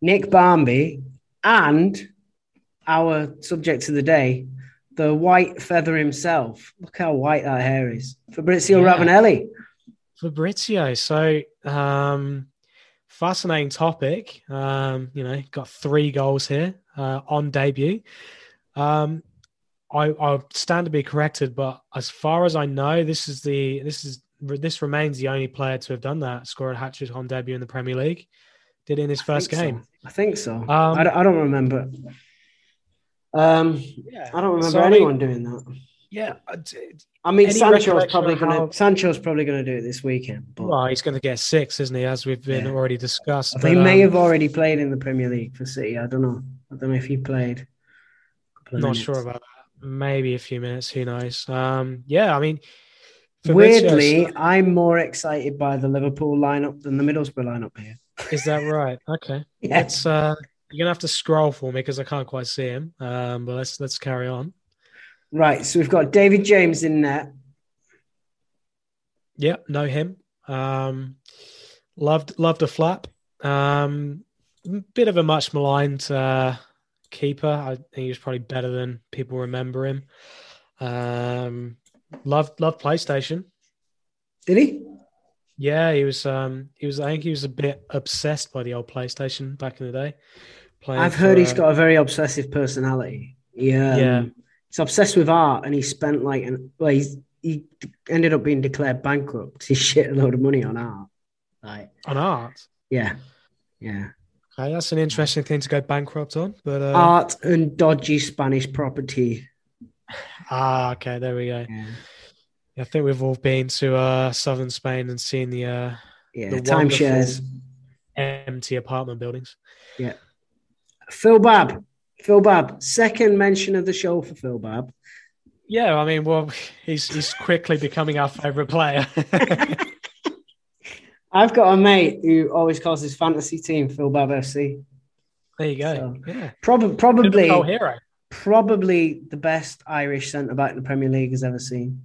Speaker 2: Nick Barmby, and our subject of the day, the white feather himself. Look how white that hair is. Fabrizio
Speaker 1: Yeah.
Speaker 2: Ravanelli.
Speaker 1: Fabrizio. So, um, fascinating topic. Um, you know, got three goals here uh, on debut. Um, I I stand to be corrected, but as far as I know, this is the this is this remains the only player to have done that, score a hat trick on debut in the Premier League. Did in his first game.
Speaker 2: So. I think so.
Speaker 1: Um,
Speaker 2: I, don't, I don't remember. Um,
Speaker 1: yeah.
Speaker 2: I don't remember
Speaker 1: So, I
Speaker 2: anyone
Speaker 1: mean-
Speaker 2: doing that.
Speaker 1: Yeah, I
Speaker 2: mean,
Speaker 1: Any
Speaker 2: Sancho's probably gonna
Speaker 1: how-
Speaker 2: Sancho's probably gonna do it this weekend, but
Speaker 1: well, he's going to get six, isn't he? As we've been
Speaker 2: Yeah.
Speaker 1: already discussed.
Speaker 2: he
Speaker 1: But,
Speaker 2: may
Speaker 1: um,
Speaker 2: have already played in the Premier League for City. I don't know. I don't know if he played.
Speaker 1: Not
Speaker 2: minutes.
Speaker 1: sure about that. Maybe a few minutes. Who knows? Um, yeah, I mean,
Speaker 2: Weirdly, I'm more excited by the Liverpool lineup than the Middlesbrough lineup here.
Speaker 1: is that right? Okay,
Speaker 2: Yeah.
Speaker 1: let's. Uh, you're gonna have to scroll for me because I can't quite see him. Um, but let's let's carry on.
Speaker 2: Right. So we've got David James in there.
Speaker 1: Yeah, know him. Um, loved loved a flap. Um, bit of a much maligned uh, keeper. I think he was probably better than people remember him. Um, loved loved PlayStation.
Speaker 2: Did he?
Speaker 1: Yeah, he was. Um, he was. I think he was a bit obsessed by the old PlayStation back in the day. Playing
Speaker 2: I've heard
Speaker 1: for,
Speaker 2: he's
Speaker 1: uh,
Speaker 2: got a very obsessive personality. Yeah.
Speaker 1: Yeah.
Speaker 2: He's obsessed with art and he spent like an well, he's, he ended up being declared bankrupt. he shit a load of money on art. Like,
Speaker 1: on art.
Speaker 2: yeah. Yeah.
Speaker 1: Okay, that's an interesting thing to go bankrupt on. But uh,
Speaker 2: Art and dodgy Spanish property.
Speaker 1: ah, okay, there we go.
Speaker 2: Yeah.
Speaker 1: I think we've all been to uh, southern Spain and seen the uh,
Speaker 2: Yeah.
Speaker 1: The
Speaker 2: Timeshares.
Speaker 1: empty apartment buildings.
Speaker 2: Phil Babb. Phil Babb. Second mention of the show for Phil Babb.
Speaker 1: Yeah, I mean, well, he's he's quickly becoming our favorite player.
Speaker 2: I've got a mate who always calls his fantasy team Phil Babb FC.
Speaker 1: there you go.
Speaker 2: So,
Speaker 1: yeah,
Speaker 2: Prob- probably,
Speaker 1: hero.
Speaker 2: probably the best Irish centre back the Premier League has ever seen.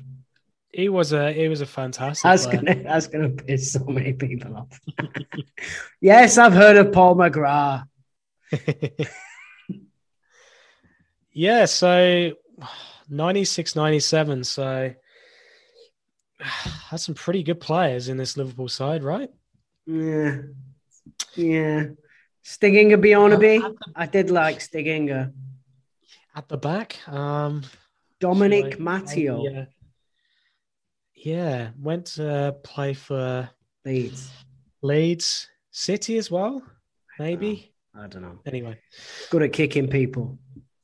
Speaker 1: He was a he was a fantastic.
Speaker 2: That's
Speaker 1: player.
Speaker 2: gonna that's gonna piss so many people off. yes, I've heard of Paul McGrath.
Speaker 1: yeah, so 96, 97. So that's some pretty good players in this Liverpool side, right?
Speaker 2: Yeah, yeah. Stig Inge Bjornebye. I did like Stig Inge.
Speaker 1: At the back, um,
Speaker 2: Dominic
Speaker 1: like,
Speaker 2: Matteo.
Speaker 1: Yeah, yeah, went to play for
Speaker 2: Leeds.
Speaker 1: Leeds City as well, maybe.
Speaker 2: I don't know.
Speaker 1: Anyway,
Speaker 2: Good at kicking people.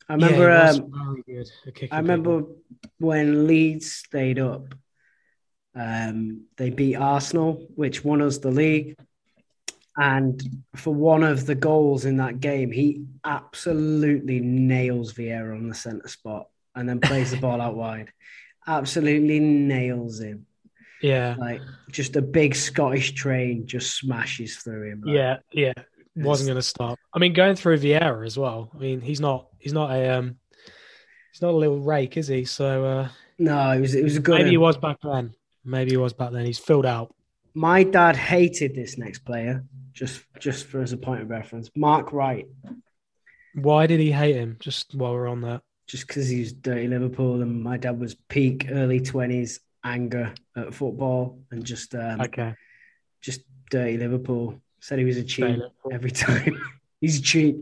Speaker 2: I remember.
Speaker 1: was
Speaker 2: um,
Speaker 1: very good at kicking
Speaker 2: I remember
Speaker 1: people.
Speaker 2: when Leeds stayed up. Um, they beat Arsenal, which won us the league. And for one of the goals in that game, he absolutely nails Vieira on the centre spot and then plays the ball out wide. Absolutely nails him.
Speaker 1: Yeah,
Speaker 2: Like just a big Scottish train just smashes through him. Like,
Speaker 1: yeah, yeah. Wasn't going to stop. I mean, going through Vieira as well. I mean, he's not he's not a um he's not a little rake, is he? So uh
Speaker 2: No, it was it was a good.
Speaker 1: maybe he was back then. Maybe he was back then. He's filled out.
Speaker 2: My dad hated this next player, just just for as a point of reference. Mark Wright,
Speaker 1: Why did he hate him? Just while we're on that.
Speaker 2: just because he was dirty Liverpool, and my dad was peak early twenties anger at football, and just um,
Speaker 1: Okay.
Speaker 2: just dirty Liverpool. Said he was a cheat every time. He's a cheat.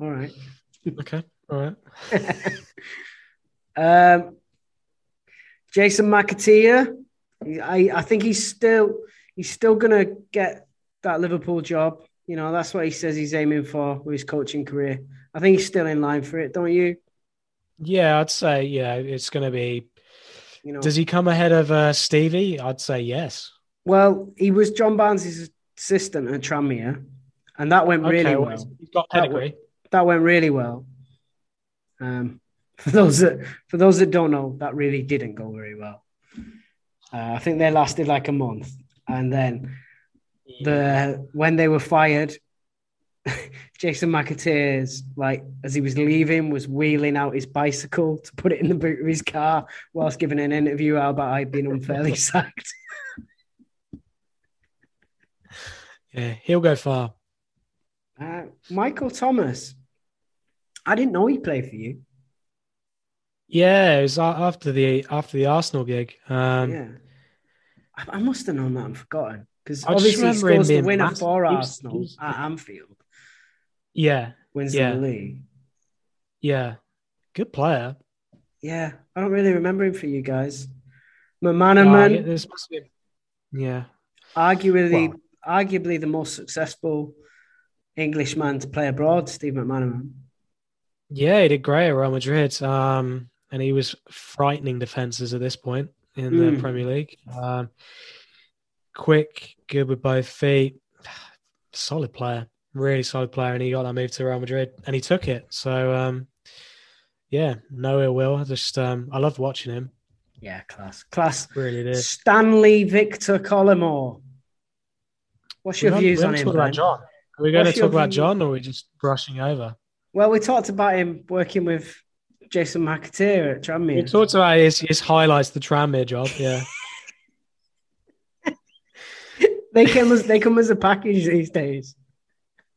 Speaker 2: All right.
Speaker 1: Okay. All right.
Speaker 2: um, Jason McAteer, I, I think he's still he's still gonna get that Liverpool job. You know, that's what he says he's aiming for with his coaching career. I think he's still in line for it, don't you?
Speaker 1: Yeah, I'd say yeah. It's going to be.
Speaker 2: You know,
Speaker 1: Does he come ahead of uh, Stevie? I'd say yes.
Speaker 2: well, he was John Barnes' assistant at Tranmere, and that went really
Speaker 1: okay,
Speaker 2: well.
Speaker 1: well, he's got
Speaker 2: That
Speaker 1: pedigree.
Speaker 2: That went really well. Um, for those that for those that don't know, that really didn't go very well. Uh, I think they lasted like a month, and then the when they were fired, Jason McAteer's like as he was leaving was wheeling out his bicycle to put it in the boot of his car whilst giving an interview about I'd been unfairly sacked.
Speaker 1: Yeah, he'll go far.
Speaker 2: Uh, Michael Thomas, I didn't know he played for you.
Speaker 1: Yeah, it was after the after the Arsenal gig. Um,
Speaker 2: yeah, I, I must have known that and forgotten because obviously he scores the winner
Speaker 1: massive.
Speaker 2: for Arsenal
Speaker 1: was-
Speaker 2: at Anfield,
Speaker 1: yeah,
Speaker 2: wins
Speaker 1: Yeah.
Speaker 2: the league.
Speaker 1: yeah. good player.
Speaker 2: Yeah, I don't really remember him for you guys. McManaman,
Speaker 1: this must be, yeah,
Speaker 2: arguably, well, arguably the most successful Englishman to play abroad, Steve McManaman.
Speaker 1: Yeah, he did great at Real Madrid, um, and he was frightening defenses at this point in the mm. Premier League. Um, quick, good with both feet, solid player, really solid player, and he got that move to Real Madrid, and he took it. So, um, yeah, no ill will. I just um, I loved watching him.
Speaker 2: Yeah, class, class.
Speaker 1: Really did.
Speaker 2: Stanley Victor Collymore. What's your views on him?
Speaker 1: Talk about John. Are we going What's to talk about John, or are we just brushing over?
Speaker 2: Well, we talked about him working with Jason McAteer at Tranmere.
Speaker 1: We talked about his, his highlights, the Tranmere job. Yeah.
Speaker 2: they come as they come as a package these days.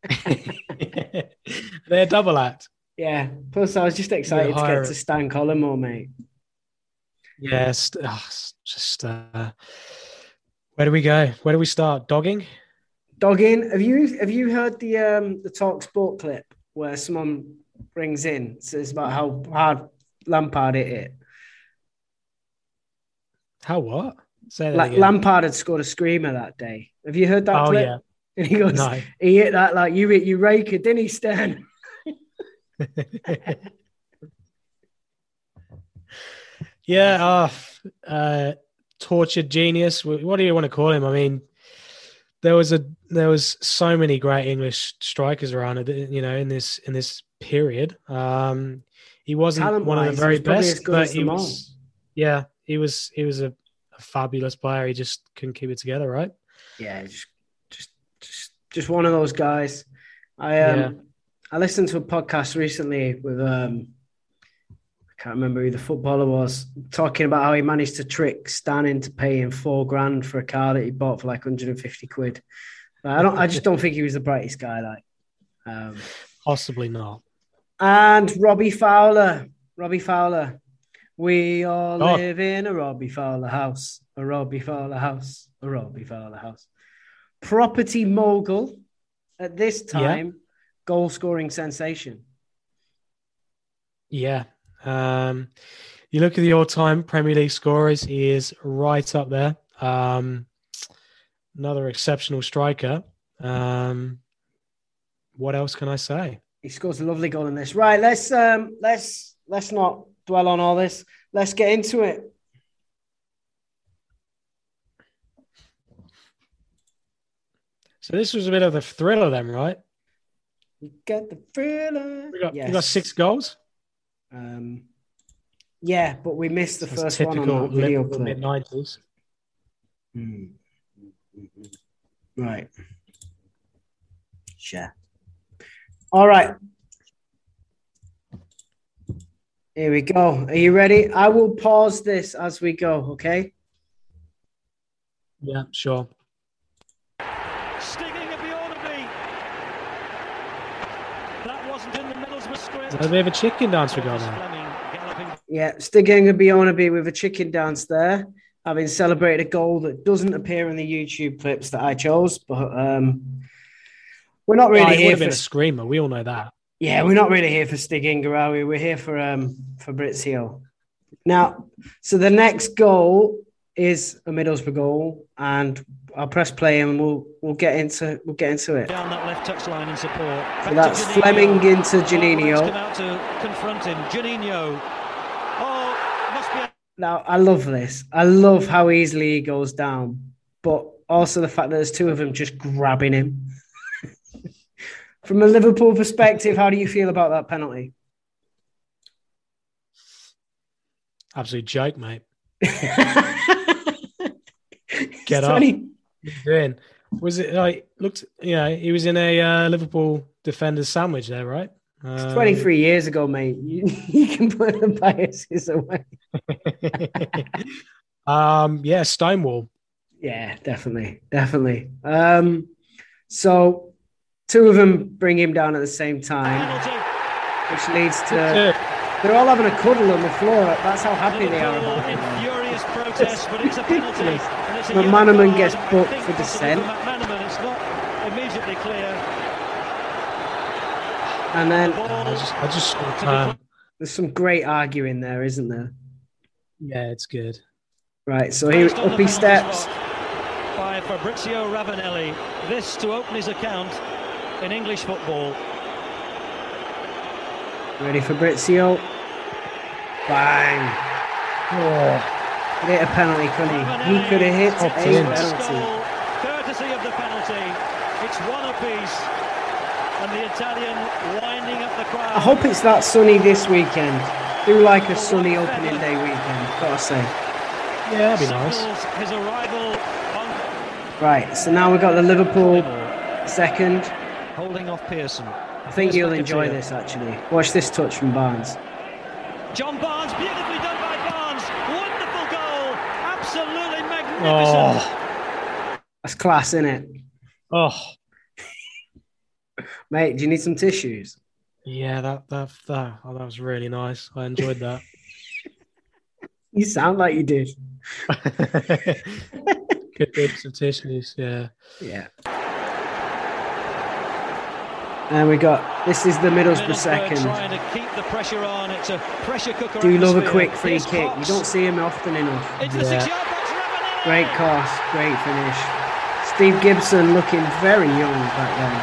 Speaker 1: They're double act.
Speaker 2: Yeah. Plus, I was just excited to get to Stan Collymore, mate.
Speaker 1: Yes. Oh, just uh, where do we go? Where do we start? Dogging.
Speaker 2: Dogging. Have you have you heard the um the Talk Sport clip where someone brings in says about how hard Lampard hit it?
Speaker 1: How what?
Speaker 2: Say that like again. Lampard had scored a screamer that day. Have you heard that?
Speaker 1: Oh
Speaker 2: clip?
Speaker 1: yeah.
Speaker 2: And he goes, no. he hit that like you hit you rake it, didn't he, Stan?
Speaker 1: yeah, uh, uh, tortured genius. What do you want to call him? I mean, there was a there was so many great English strikers around, it. you know, in this in this period. Um, he wasn't Talent one of the very best, but he was. Yeah, he was. He was a a fabulous player. He just couldn't keep it together, right?
Speaker 2: Yeah, just just just, just one of those guys. I um yeah. I listened to a podcast recently with um can't remember who the footballer was talking about how he managed to trick Stan into paying four grand for a car that he bought for like 150 quid. I don't I just don't think he was the brightest guy like um,
Speaker 1: possibly not.
Speaker 2: And Robbie Fowler. Robbie Fowler we all oh. live in a Robbie Fowler house, a Robbie Fowler house, a Robbie Fowler house. Property mogul at this time, yeah. goal scoring sensation.
Speaker 1: Yeah. Um, you look at the all time Premier League scorers, he is right up there. Um, another exceptional striker. Um, what else can I say?
Speaker 2: He scores a lovely goal in this. Right, let's um, let's let's not dwell on all this. Let's get into it.
Speaker 1: So this was a bit of a thriller then, right?
Speaker 2: You got the thriller.
Speaker 1: We got, yes. we got six goals.
Speaker 2: Um, yeah, but we missed the That's first one on that video clip.
Speaker 1: Mid nineties.
Speaker 2: Mm. Right. Sure. All right. Here we go. Are you ready? I will pause this as we go, okay?
Speaker 1: Yeah, sure.
Speaker 3: Stig Inge of the That wasn't in the Middlesbrough script.
Speaker 1: Do they have a chicken dance we got now?
Speaker 2: Yeah, Stig Inge of Bjornebye with a chicken dance there. Having celebrated a goal that doesn't appear in the YouTube clips that I chose, but um, we're not really oh, here.
Speaker 1: Would have been a screamer. We all know that.
Speaker 2: Yeah, we're not really here for Stig are we? We're here for um, Fabrizio. Now, so the next goal is a Middlesbrough goal, and I'll press play and we'll we'll get into we'll get into it.
Speaker 3: Down that left touchline in support. Back
Speaker 2: so that's Fleming into oh, Juninho.
Speaker 3: Come out to confront him, Juninho. Oh, must be.
Speaker 2: Now I love this. I love how easily he goes down, but also the fact that there's two of them just grabbing him. From a Liverpool perspective, how do you feel about that penalty?
Speaker 1: Absolute joke, mate. Get up. Doing? Was it like looked? You know, he was in a uh, Liverpool defender's sandwich there, right?
Speaker 2: Um, 23 years ago, mate. You, you can put the biases away.
Speaker 1: um, yeah, Stonewall.
Speaker 2: Yeah, definitely, definitely. Um, so Two of them bring him down at the same time, which leads to they're all having a cuddle on the floor. That's how happy they are about it.
Speaker 3: Furious protest, but it's a penalty.
Speaker 2: McManaman gets booked for dissent.
Speaker 3: It's not immediately clear.
Speaker 2: And then
Speaker 1: I just I just saw time.
Speaker 2: There's some great arguing there, isn't there?
Speaker 1: Yeah, it's good.
Speaker 2: Right, so he up he steps.
Speaker 3: By Fabrizio Ravanelli. This to open his account in English football.
Speaker 2: Ready, Fabrizio? Bang! Oh. Hit a penalty, couldn't he? He could have hit a penalty.
Speaker 3: Courtesy of the penalty. It's one apiece. And the Italian winding up the crowd.
Speaker 2: I hope it's that sunny this weekend. Do like a sunny opening day weekend, gotta say.
Speaker 1: Yeah, that'd be nice.
Speaker 3: His arrival
Speaker 2: Right, so now we've got the Liverpool second.
Speaker 3: Holding off Pearson.
Speaker 2: I think you'll enjoy this actually. Watch this touch from Barnes.
Speaker 3: John Barnes, beautifully done by Barnes. Wonderful goal. Absolutely magnificent.
Speaker 2: Oh, that's class, isn't it?
Speaker 1: Oh,
Speaker 2: Mate, do you need some tissues?
Speaker 1: yeah, that that that oh, that was really nice. I enjoyed that.
Speaker 2: You sound like you did.
Speaker 1: Good bits of tissues. Yeah.
Speaker 2: Yeah. And we got this is the Middlesbrough
Speaker 3: Middlesbrough
Speaker 2: second.
Speaker 3: Trying to keep the pressure on. It's a pressure cooker.
Speaker 2: Do you love a quick free
Speaker 3: Here's
Speaker 2: kick. You don't see him often enough.
Speaker 3: Into the six-yard box. Ravanelli.
Speaker 2: Great cross, great finish. Steve Gibson looking very young back then.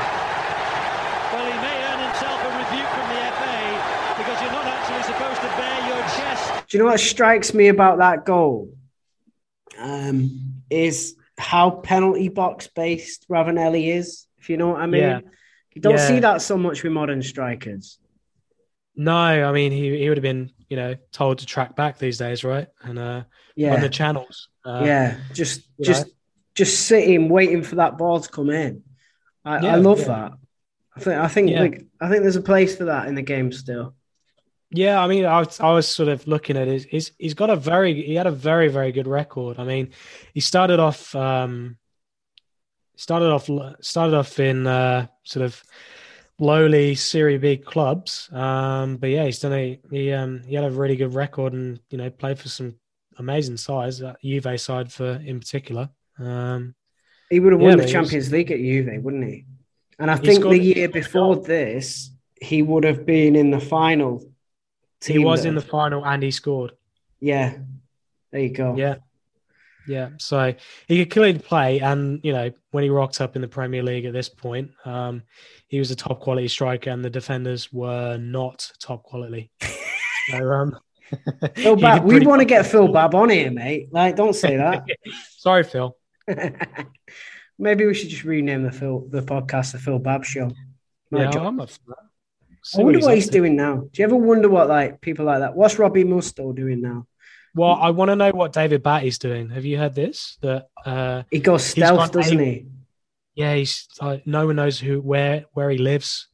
Speaker 3: Well, he may earn himself a rebuke from the FA because you're not actually supposed to bare your chest.
Speaker 2: Do you know what strikes me about that goal? Um, is how penalty box based Ravanelli is. If you know what I mean.
Speaker 1: Yeah.
Speaker 2: You don't
Speaker 1: Yeah.
Speaker 2: see that so much with modern strikers.
Speaker 1: No, I mean he he would have been you know told to track back these days, right? And uh,
Speaker 2: Yeah.
Speaker 1: on the channels. Uh,
Speaker 2: yeah, just just just sitting waiting for that ball to come in. I,
Speaker 1: Yeah,
Speaker 2: I love
Speaker 1: yeah.
Speaker 2: that. I think I think
Speaker 1: Yeah.
Speaker 2: like I think there's a place for that in the game still.
Speaker 1: Yeah, I mean, I was, I was sort of looking at it. He's he's got a very he had a very very good record. I mean, he started off um started off started off in uh, sort of lowly Serie B clubs. Um, but yeah, he's done a he um he had a really good record and you know played for some amazing sides, that Juve side for in particular. Um,
Speaker 2: He would have won the
Speaker 1: he was-
Speaker 2: Champions League at Juve, wouldn't he? And I think the year before
Speaker 1: goal.
Speaker 2: this, he would have been in the final.
Speaker 1: he was in the final and he scored.
Speaker 2: Yeah, there you go.
Speaker 1: Yeah. Yeah. So he could clearly play. And, you know, when he rocked up in the Premier League at this point, um, he was a top quality striker and the defenders were not top quality. so, um,
Speaker 2: Phil
Speaker 1: he Babb,
Speaker 2: we want to get Phil Babb on here, mate. Like, don't say that.
Speaker 1: Sorry, Phil.
Speaker 2: Maybe we should just rename the Phil the podcast the Phil Babb Show. My
Speaker 1: Yeah,
Speaker 2: job.
Speaker 1: I'm up for that.
Speaker 2: Wonder
Speaker 1: he's
Speaker 2: what he's
Speaker 1: to.
Speaker 2: doing now. Do you ever wonder what like people like that? What's Robbie Mustoe doing now?
Speaker 1: Well, I want to know what David Batty's doing. Have you heard this? That uh,
Speaker 2: He goes
Speaker 1: He's
Speaker 2: stealth,
Speaker 1: gone
Speaker 2: doesn't
Speaker 1: A-
Speaker 2: he?
Speaker 1: Yeah, he's like no one knows who, where, where he lives,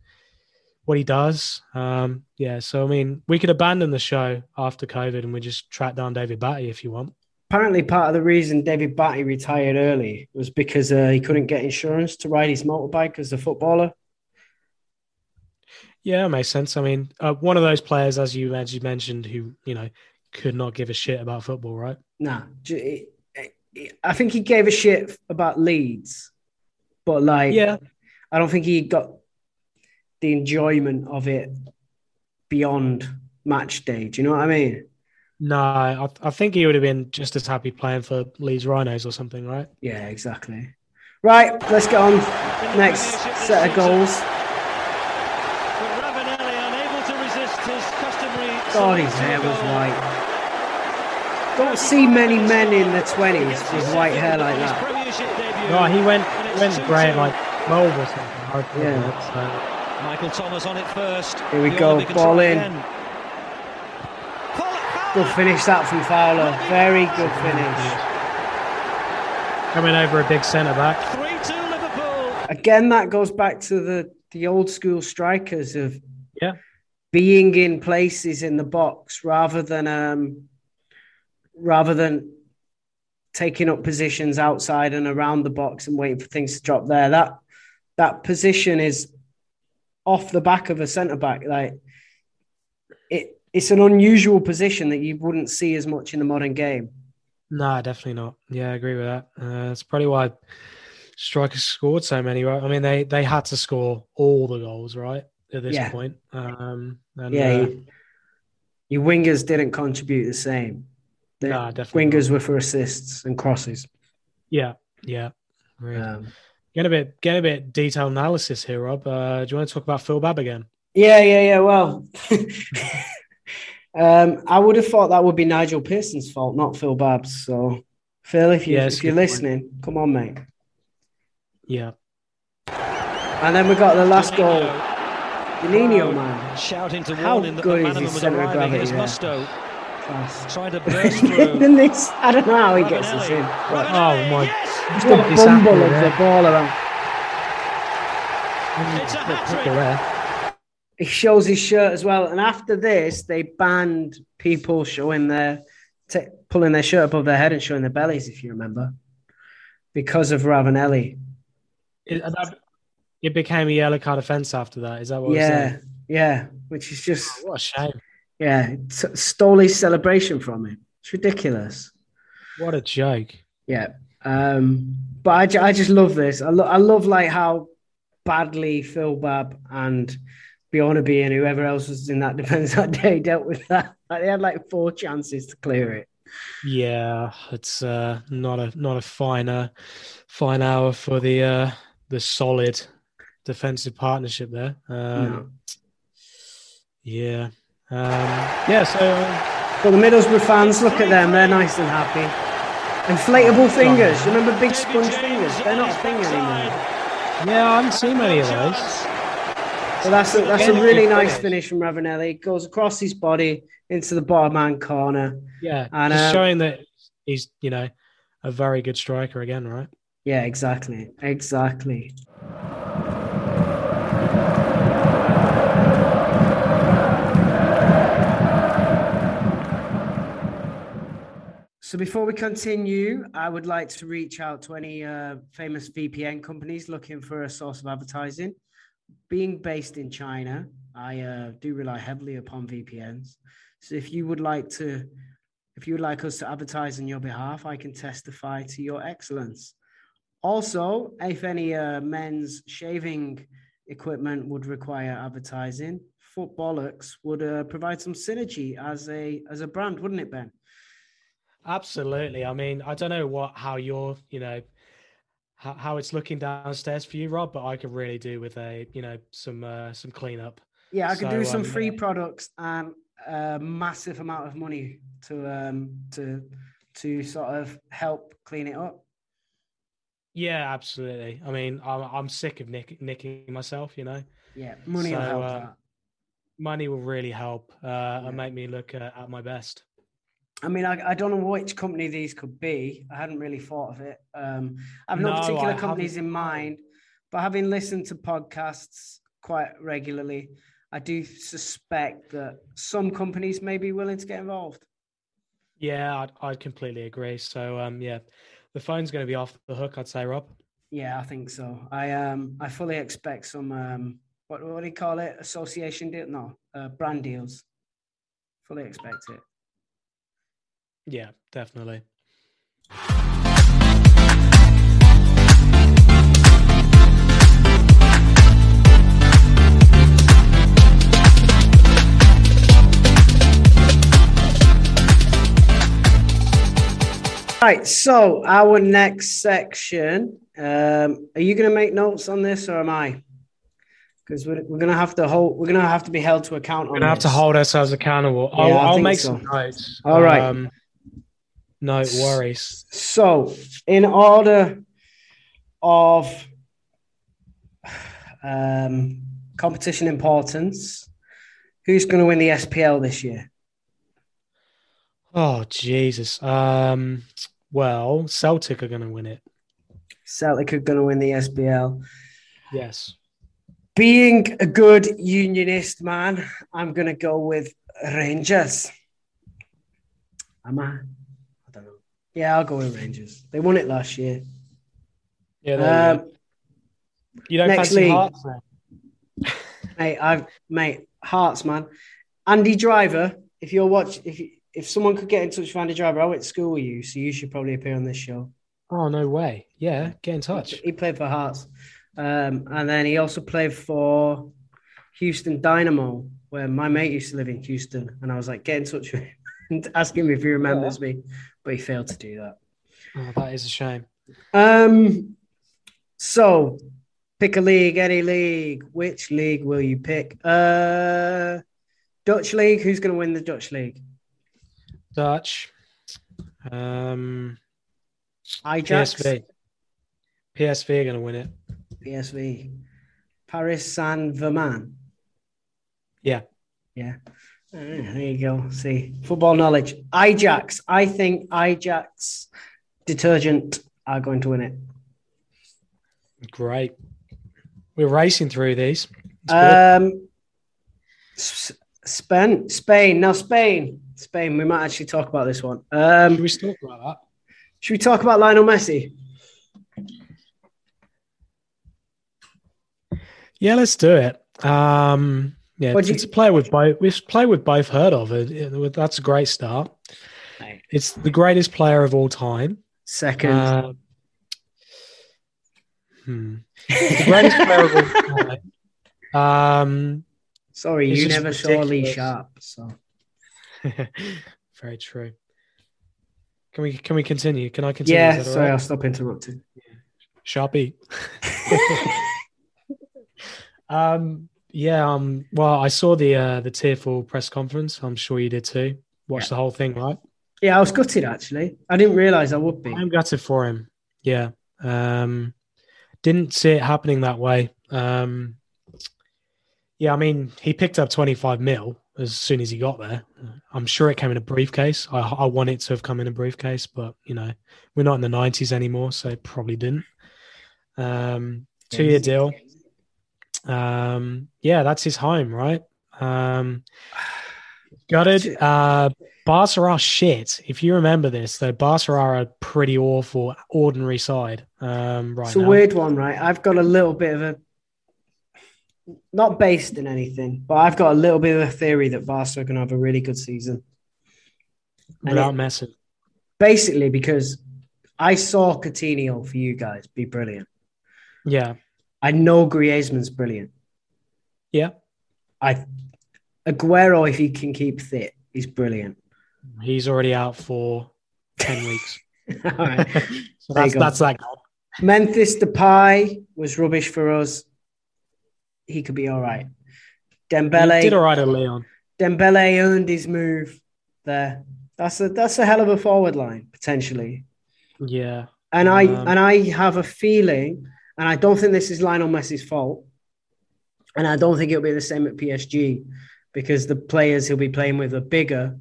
Speaker 1: what he does. Um, yeah, so I mean, we could abandon the show after COVID and we just track down David Batty if you want.
Speaker 2: Apparently, part of the reason David Batty retired early was because uh, he couldn't get insurance to ride his motorbike as a footballer.
Speaker 1: Yeah, it makes sense. I mean, uh, one of those players, as you as you mentioned, who you know could not give a shit about football, right?
Speaker 2: Nah, I think he gave a shit about Leeds, but like,
Speaker 1: Yeah,
Speaker 2: I don't think he got the enjoyment of it beyond match day. Do you know what I mean?
Speaker 1: no, I, I think he would have been just as happy playing for Leeds Rhinos or something, right?
Speaker 2: Yeah, exactly. Right, let's get on next set of goals.
Speaker 3: But Ravanelli unable to resist his customary.
Speaker 2: God, his hair was white. Don't see many men in their twenties with white hair like that.
Speaker 1: No, he went he went grey like twelve or something. I
Speaker 2: Yeah.
Speaker 1: that,
Speaker 3: Michael Thomas on it first.
Speaker 2: Here we
Speaker 3: The
Speaker 2: go,
Speaker 3: Olympic
Speaker 2: ball in.
Speaker 3: again.
Speaker 2: Good finish that from Fowler. Very good finish.
Speaker 1: coming over a big centre back.
Speaker 3: 3-2 Liverpool.
Speaker 2: Again, that goes back to the the old school strikers of
Speaker 1: Yeah.
Speaker 2: being in places in the box rather than um rather than taking up positions outside and around the box and waiting for things to drop there. That that position is off the back of a centre back. Like it, it's an unusual position that you wouldn't see as much in the modern game.
Speaker 1: No, definitely not. Yeah, I agree with that. Uh, that's probably why strikers scored so many. Right? I mean, they they had to score all the goals, right? At this
Speaker 2: Yeah.
Speaker 1: point. Um, and,
Speaker 2: Yeah,
Speaker 1: uh,
Speaker 2: he- Your wingers didn't contribute the same. The
Speaker 1: Nah, definitely
Speaker 2: wingers were for assists and crosses.
Speaker 1: Yeah, yeah. Really.
Speaker 2: Um,
Speaker 1: Get a bit, get a bit detailed analysis here, Rob. Uh, do you want to talk about Phil Babb again?
Speaker 2: yeah, yeah, yeah. Well, um, I would have thought that would be Nigel Pearson's fault, not Phil Babb's. So, Phil, if you,
Speaker 1: yeah,
Speaker 2: if you're
Speaker 1: good point.
Speaker 2: listening, come on, mate.
Speaker 1: Yeah,
Speaker 2: And then we got the last goal, Juninho, man.
Speaker 3: Shouting to
Speaker 2: How
Speaker 3: warn him that
Speaker 2: good
Speaker 3: the
Speaker 2: is
Speaker 3: Bannerman
Speaker 2: his
Speaker 3: was
Speaker 2: centre of
Speaker 3: arriving.
Speaker 2: gravity
Speaker 3: Here's? Mustoe
Speaker 2: Class.
Speaker 3: trying to burst through.
Speaker 2: Then this, I don't know how he gets this in.
Speaker 3: Ravanelli.
Speaker 2: but
Speaker 1: Oh, my-
Speaker 3: Yes!
Speaker 2: What a bumble of the ball around.
Speaker 3: It's a hat trick.
Speaker 2: He shows his shirt as well. And after this, they banned people showing their, t- pulling their shirt above their head and showing their bellies, if you remember, because of Ravanelli.
Speaker 1: It, and that- it became a yellow card offence after that. Is that what? we're
Speaker 2: Yeah,
Speaker 1: saying?
Speaker 2: yeah, which is just, oh,
Speaker 1: What a shame.
Speaker 2: Yeah, t- stole his celebration from him. It's ridiculous.
Speaker 1: What a joke.
Speaker 2: Yeah. Um, but I, I just love this. I, lo- I love like how badly Phil Babb and Bjornebye and whoever else was in that defense that day dealt with that. Like, they had like four chances to clear it.
Speaker 1: Yeah, it's uh, not a not a fine uh, fine hour for the uh, the solid defensive partnership there. Um,
Speaker 2: No.
Speaker 1: Yeah, um, yeah. So
Speaker 2: But the Middlesbrough fans, look at them. They're nice and happy. Inflatable fingers. You remember big sponge fingers? They're not a thing anymore.
Speaker 1: yeah, I haven't seen many of those.
Speaker 2: So that's a, that's a really nice
Speaker 1: finish.
Speaker 2: from Ravanelli. Goes across his body into the bottom hand corner.
Speaker 1: Yeah,
Speaker 2: And,
Speaker 1: just
Speaker 2: uh,
Speaker 1: showing that he's you know a very good striker again, right?
Speaker 2: Yeah, exactly. Exactly. So before we continue, I would like to reach out to any uh, famous VPN companies looking for a source of advertising. Being based in China, I uh, do rely heavily upon VPNs. So if you would like to, if you would like us to advertise on your behalf, I can testify to your excellence. Also, if any uh, men's shaving equipment would require advertising, Footbollocks would uh, provide some synergy as a as a brand, wouldn't it, Ben?
Speaker 1: Absolutely. I mean, I don't know what how you're, you know, how, how it's looking downstairs for you, Rob, but I could really do with a, you know, some uh, some cleanup.
Speaker 2: Yeah, I could do some
Speaker 1: um,
Speaker 2: free products and a massive amount of money to um to to sort of help clean it up.
Speaker 1: Yeah, absolutely. I mean, I'm I'm sick of nick, nicking myself. You know,
Speaker 2: Yeah, money will help
Speaker 1: uh,
Speaker 2: that.
Speaker 1: money will really help uh,
Speaker 2: Yeah.
Speaker 1: and make me look uh, at my best.
Speaker 2: I mean, I, I don't know which company these could be. I hadn't really thought of it. Um, I have no,
Speaker 1: No,
Speaker 2: particular
Speaker 1: I
Speaker 2: companies
Speaker 1: haven't.
Speaker 2: in mind, but having listened to podcasts quite regularly, I do suspect that some companies may be willing to get involved.
Speaker 1: Yeah, I'd, I'd completely agree. So, um, yeah, the phone's going to be off the hook, I'd say, Rob.
Speaker 2: Yeah, I think so. I um I fully expect some um what what do you call it? Association deal? No, uh, brand deals. Fully expect it.
Speaker 1: Yeah, definitely.
Speaker 2: Right. So our next section. Um, are you going to make notes on this, or am I? Because we're, we're going to have to hold. We're going to have to be held to account.
Speaker 1: We're going to have to hold ourselves accountable. I'll,
Speaker 2: Yeah, I
Speaker 1: I'll make
Speaker 2: so.
Speaker 1: some notes.
Speaker 2: All right.
Speaker 1: Um, no worries.
Speaker 2: So, in order of um, competition importance, who's going to win the SPL this year?
Speaker 1: Oh Jesus. Um. Well, Celtic are going to win it.
Speaker 2: Celtic are going to win the SPL.
Speaker 1: Yes.
Speaker 2: Being a good unionist man, I'm going to go with Rangers. Am I? I don't know. Yeah, I'll go with Rangers. They won it last year.
Speaker 1: Yeah. there you,
Speaker 2: Um,
Speaker 1: you don't
Speaker 2: next
Speaker 1: fancy
Speaker 2: league.
Speaker 1: Hearts then?
Speaker 2: mate, I've mate Hearts, man. Andy Driver. If you're watch, if if someone could get in touch with Andy Driver, I went to school with you, so you should probably appear on this show.
Speaker 1: Oh no way. Yeah, get in touch.
Speaker 2: He played for Hearts, um, and then he also played for Houston Dynamo, where my mate used to live in Houston, and I was like, get in touch with him and ask him if he remembers yeah. me, but he failed to do that.
Speaker 1: Oh, that is a shame.
Speaker 2: Um, so pick a league, any league. Which league will you pick? Uh, Dutch league. Who's going to win the Dutch league?
Speaker 1: Dutch. Um,
Speaker 2: Ajax.
Speaker 1: PSV. PSV are going to win it.
Speaker 2: PSV. Paris Saint Germain.
Speaker 1: Yeah.
Speaker 2: Yeah. Uh, there you go. See, football knowledge. Ajax. I think Ajax detergent are going to win it.
Speaker 1: Great. We're racing through these.
Speaker 2: Um, Spain, Spain. Now, Spain, Spain. We might actually talk about this one. Um,
Speaker 1: should we talk about that?
Speaker 2: Should we talk about Lionel Messi?
Speaker 1: Yeah, let's do it. Um, yeah, What'd it's you... a player with both. We've played with both heard of it. That's a great start. It's the greatest player of all time.
Speaker 2: Second. Uh,
Speaker 1: hmm. The greatest player of all time. Um,
Speaker 2: Sorry, you never ridiculous. saw Lee Sharpe. So.
Speaker 1: Very true. Can we can we continue? Can I continue?
Speaker 2: Yeah, sorry, right? I'll stop interrupting.
Speaker 1: Sharpie. um, yeah, um, well, I saw the uh, the tearful press conference. I'm sure you did too. Watched yeah. the whole thing, right?
Speaker 2: Yeah, I was gutted actually. I didn't realize I would be.
Speaker 1: I'm gutted for him. Yeah. Um, didn't see it happening that way. Um, yeah, I mean, he picked up 25 mil as soon as he got there. I'm sure it came in a briefcase. I, I want it to have come in a briefcase, but you know, we're not in the 90s anymore, so it probably didn't. Um, two year deal. Um, yeah, that's his home, right? Um, got it. Uh, Barca are shit. If you remember this, though, Barca are a pretty awful, ordinary side. Um, right,
Speaker 2: it's a
Speaker 1: now.
Speaker 2: weird one, right? I've got a little bit of a not based in anything, but I've got a little bit of a theory that Barca are going to have a really good season.
Speaker 1: And Without Messi.
Speaker 2: Basically, because I saw Coutinho for you guys be brilliant.
Speaker 1: Yeah.
Speaker 2: I know Griezmann's brilliant.
Speaker 1: Yeah.
Speaker 2: I Aguero, if he can keep fit, is brilliant.
Speaker 1: He's already out for 10 weeks. All right. so that's, that's that goal.
Speaker 2: Memphis Depay was rubbish for us he could be all right. Dembele
Speaker 1: he did all right at Lyon.
Speaker 2: Dembele earned his move there. That's a that's a hell of a forward line potentially.
Speaker 1: Yeah.
Speaker 2: And I um, and I have a feeling, and I don't think this is Lionel Messi's fault, and I don't think it'll be the same at PSG because the players he'll be playing with are bigger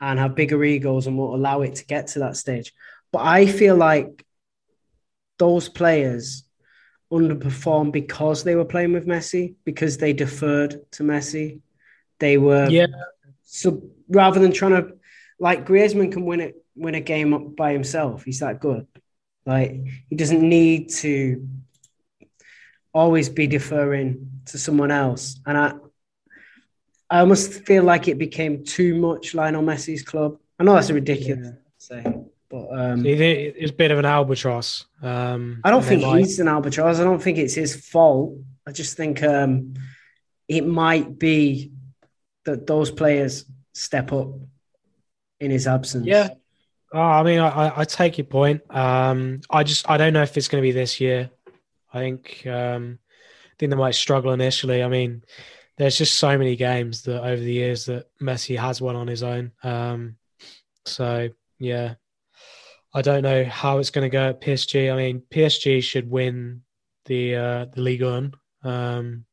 Speaker 2: and have bigger egos and won't allow it to get to that stage. But I feel like those players underperformed because they were playing with Messi, because they deferred to Messi. They were
Speaker 1: yeah.
Speaker 2: So rather than trying to like Griezmann can win it win a game by himself. He's that good. Like he doesn't need to always be deferring to someone else. And I I almost feel like it became too much Lionel Messi's club. I know that's a ridiculous yeah. say. But um, so
Speaker 1: it's a bit of an albatross. Um,
Speaker 2: I don't think might... he's an albatross. I don't think it's his fault. I just think um, it might be that those players step up in his absence.
Speaker 1: Yeah. Oh, I mean, I, I take your point. Um, I just I don't know if it's going to be this year. I think um, I think they might struggle initially. I mean, there's just so many games that over the years that Messi has won on his own. Um, so yeah, I don't know how it's going to go at PSG. I mean, PSG should win the uh, the Ligue 1. Um,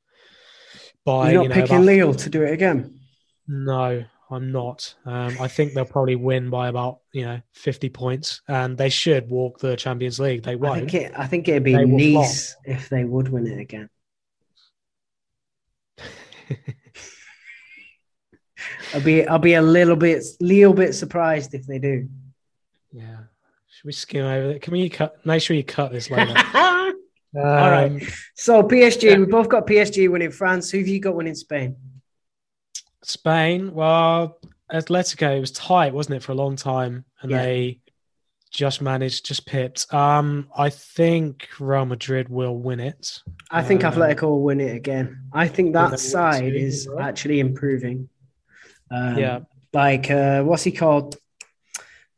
Speaker 2: by You're not you know, picking Lille to do it again.
Speaker 1: No, I'm not. Um, I think they'll probably win by about you know 50 points, and they should walk the Champions League. They won't.
Speaker 2: I think, it, I think it'd be they Nice if they would win it again. I'll be I'll be a little bit little bit surprised if they do.
Speaker 1: Yeah. Should we skim over it? Can we cut? Make sure you cut this later.
Speaker 2: um, All right. So PSG, yeah. we both got PSG winning France. Who have you got winning Spain?
Speaker 1: Spain. Well, Atletico. It was tight, wasn't it, for a long time, and yeah. they just managed, just pipped. Um, I think Real Madrid will win it.
Speaker 2: I think
Speaker 1: Um,
Speaker 2: Atletico will win it again. I think that side
Speaker 1: too,
Speaker 2: is
Speaker 1: right?
Speaker 2: actually improving. Um,
Speaker 1: Yeah.
Speaker 2: Like, uh, what's he called?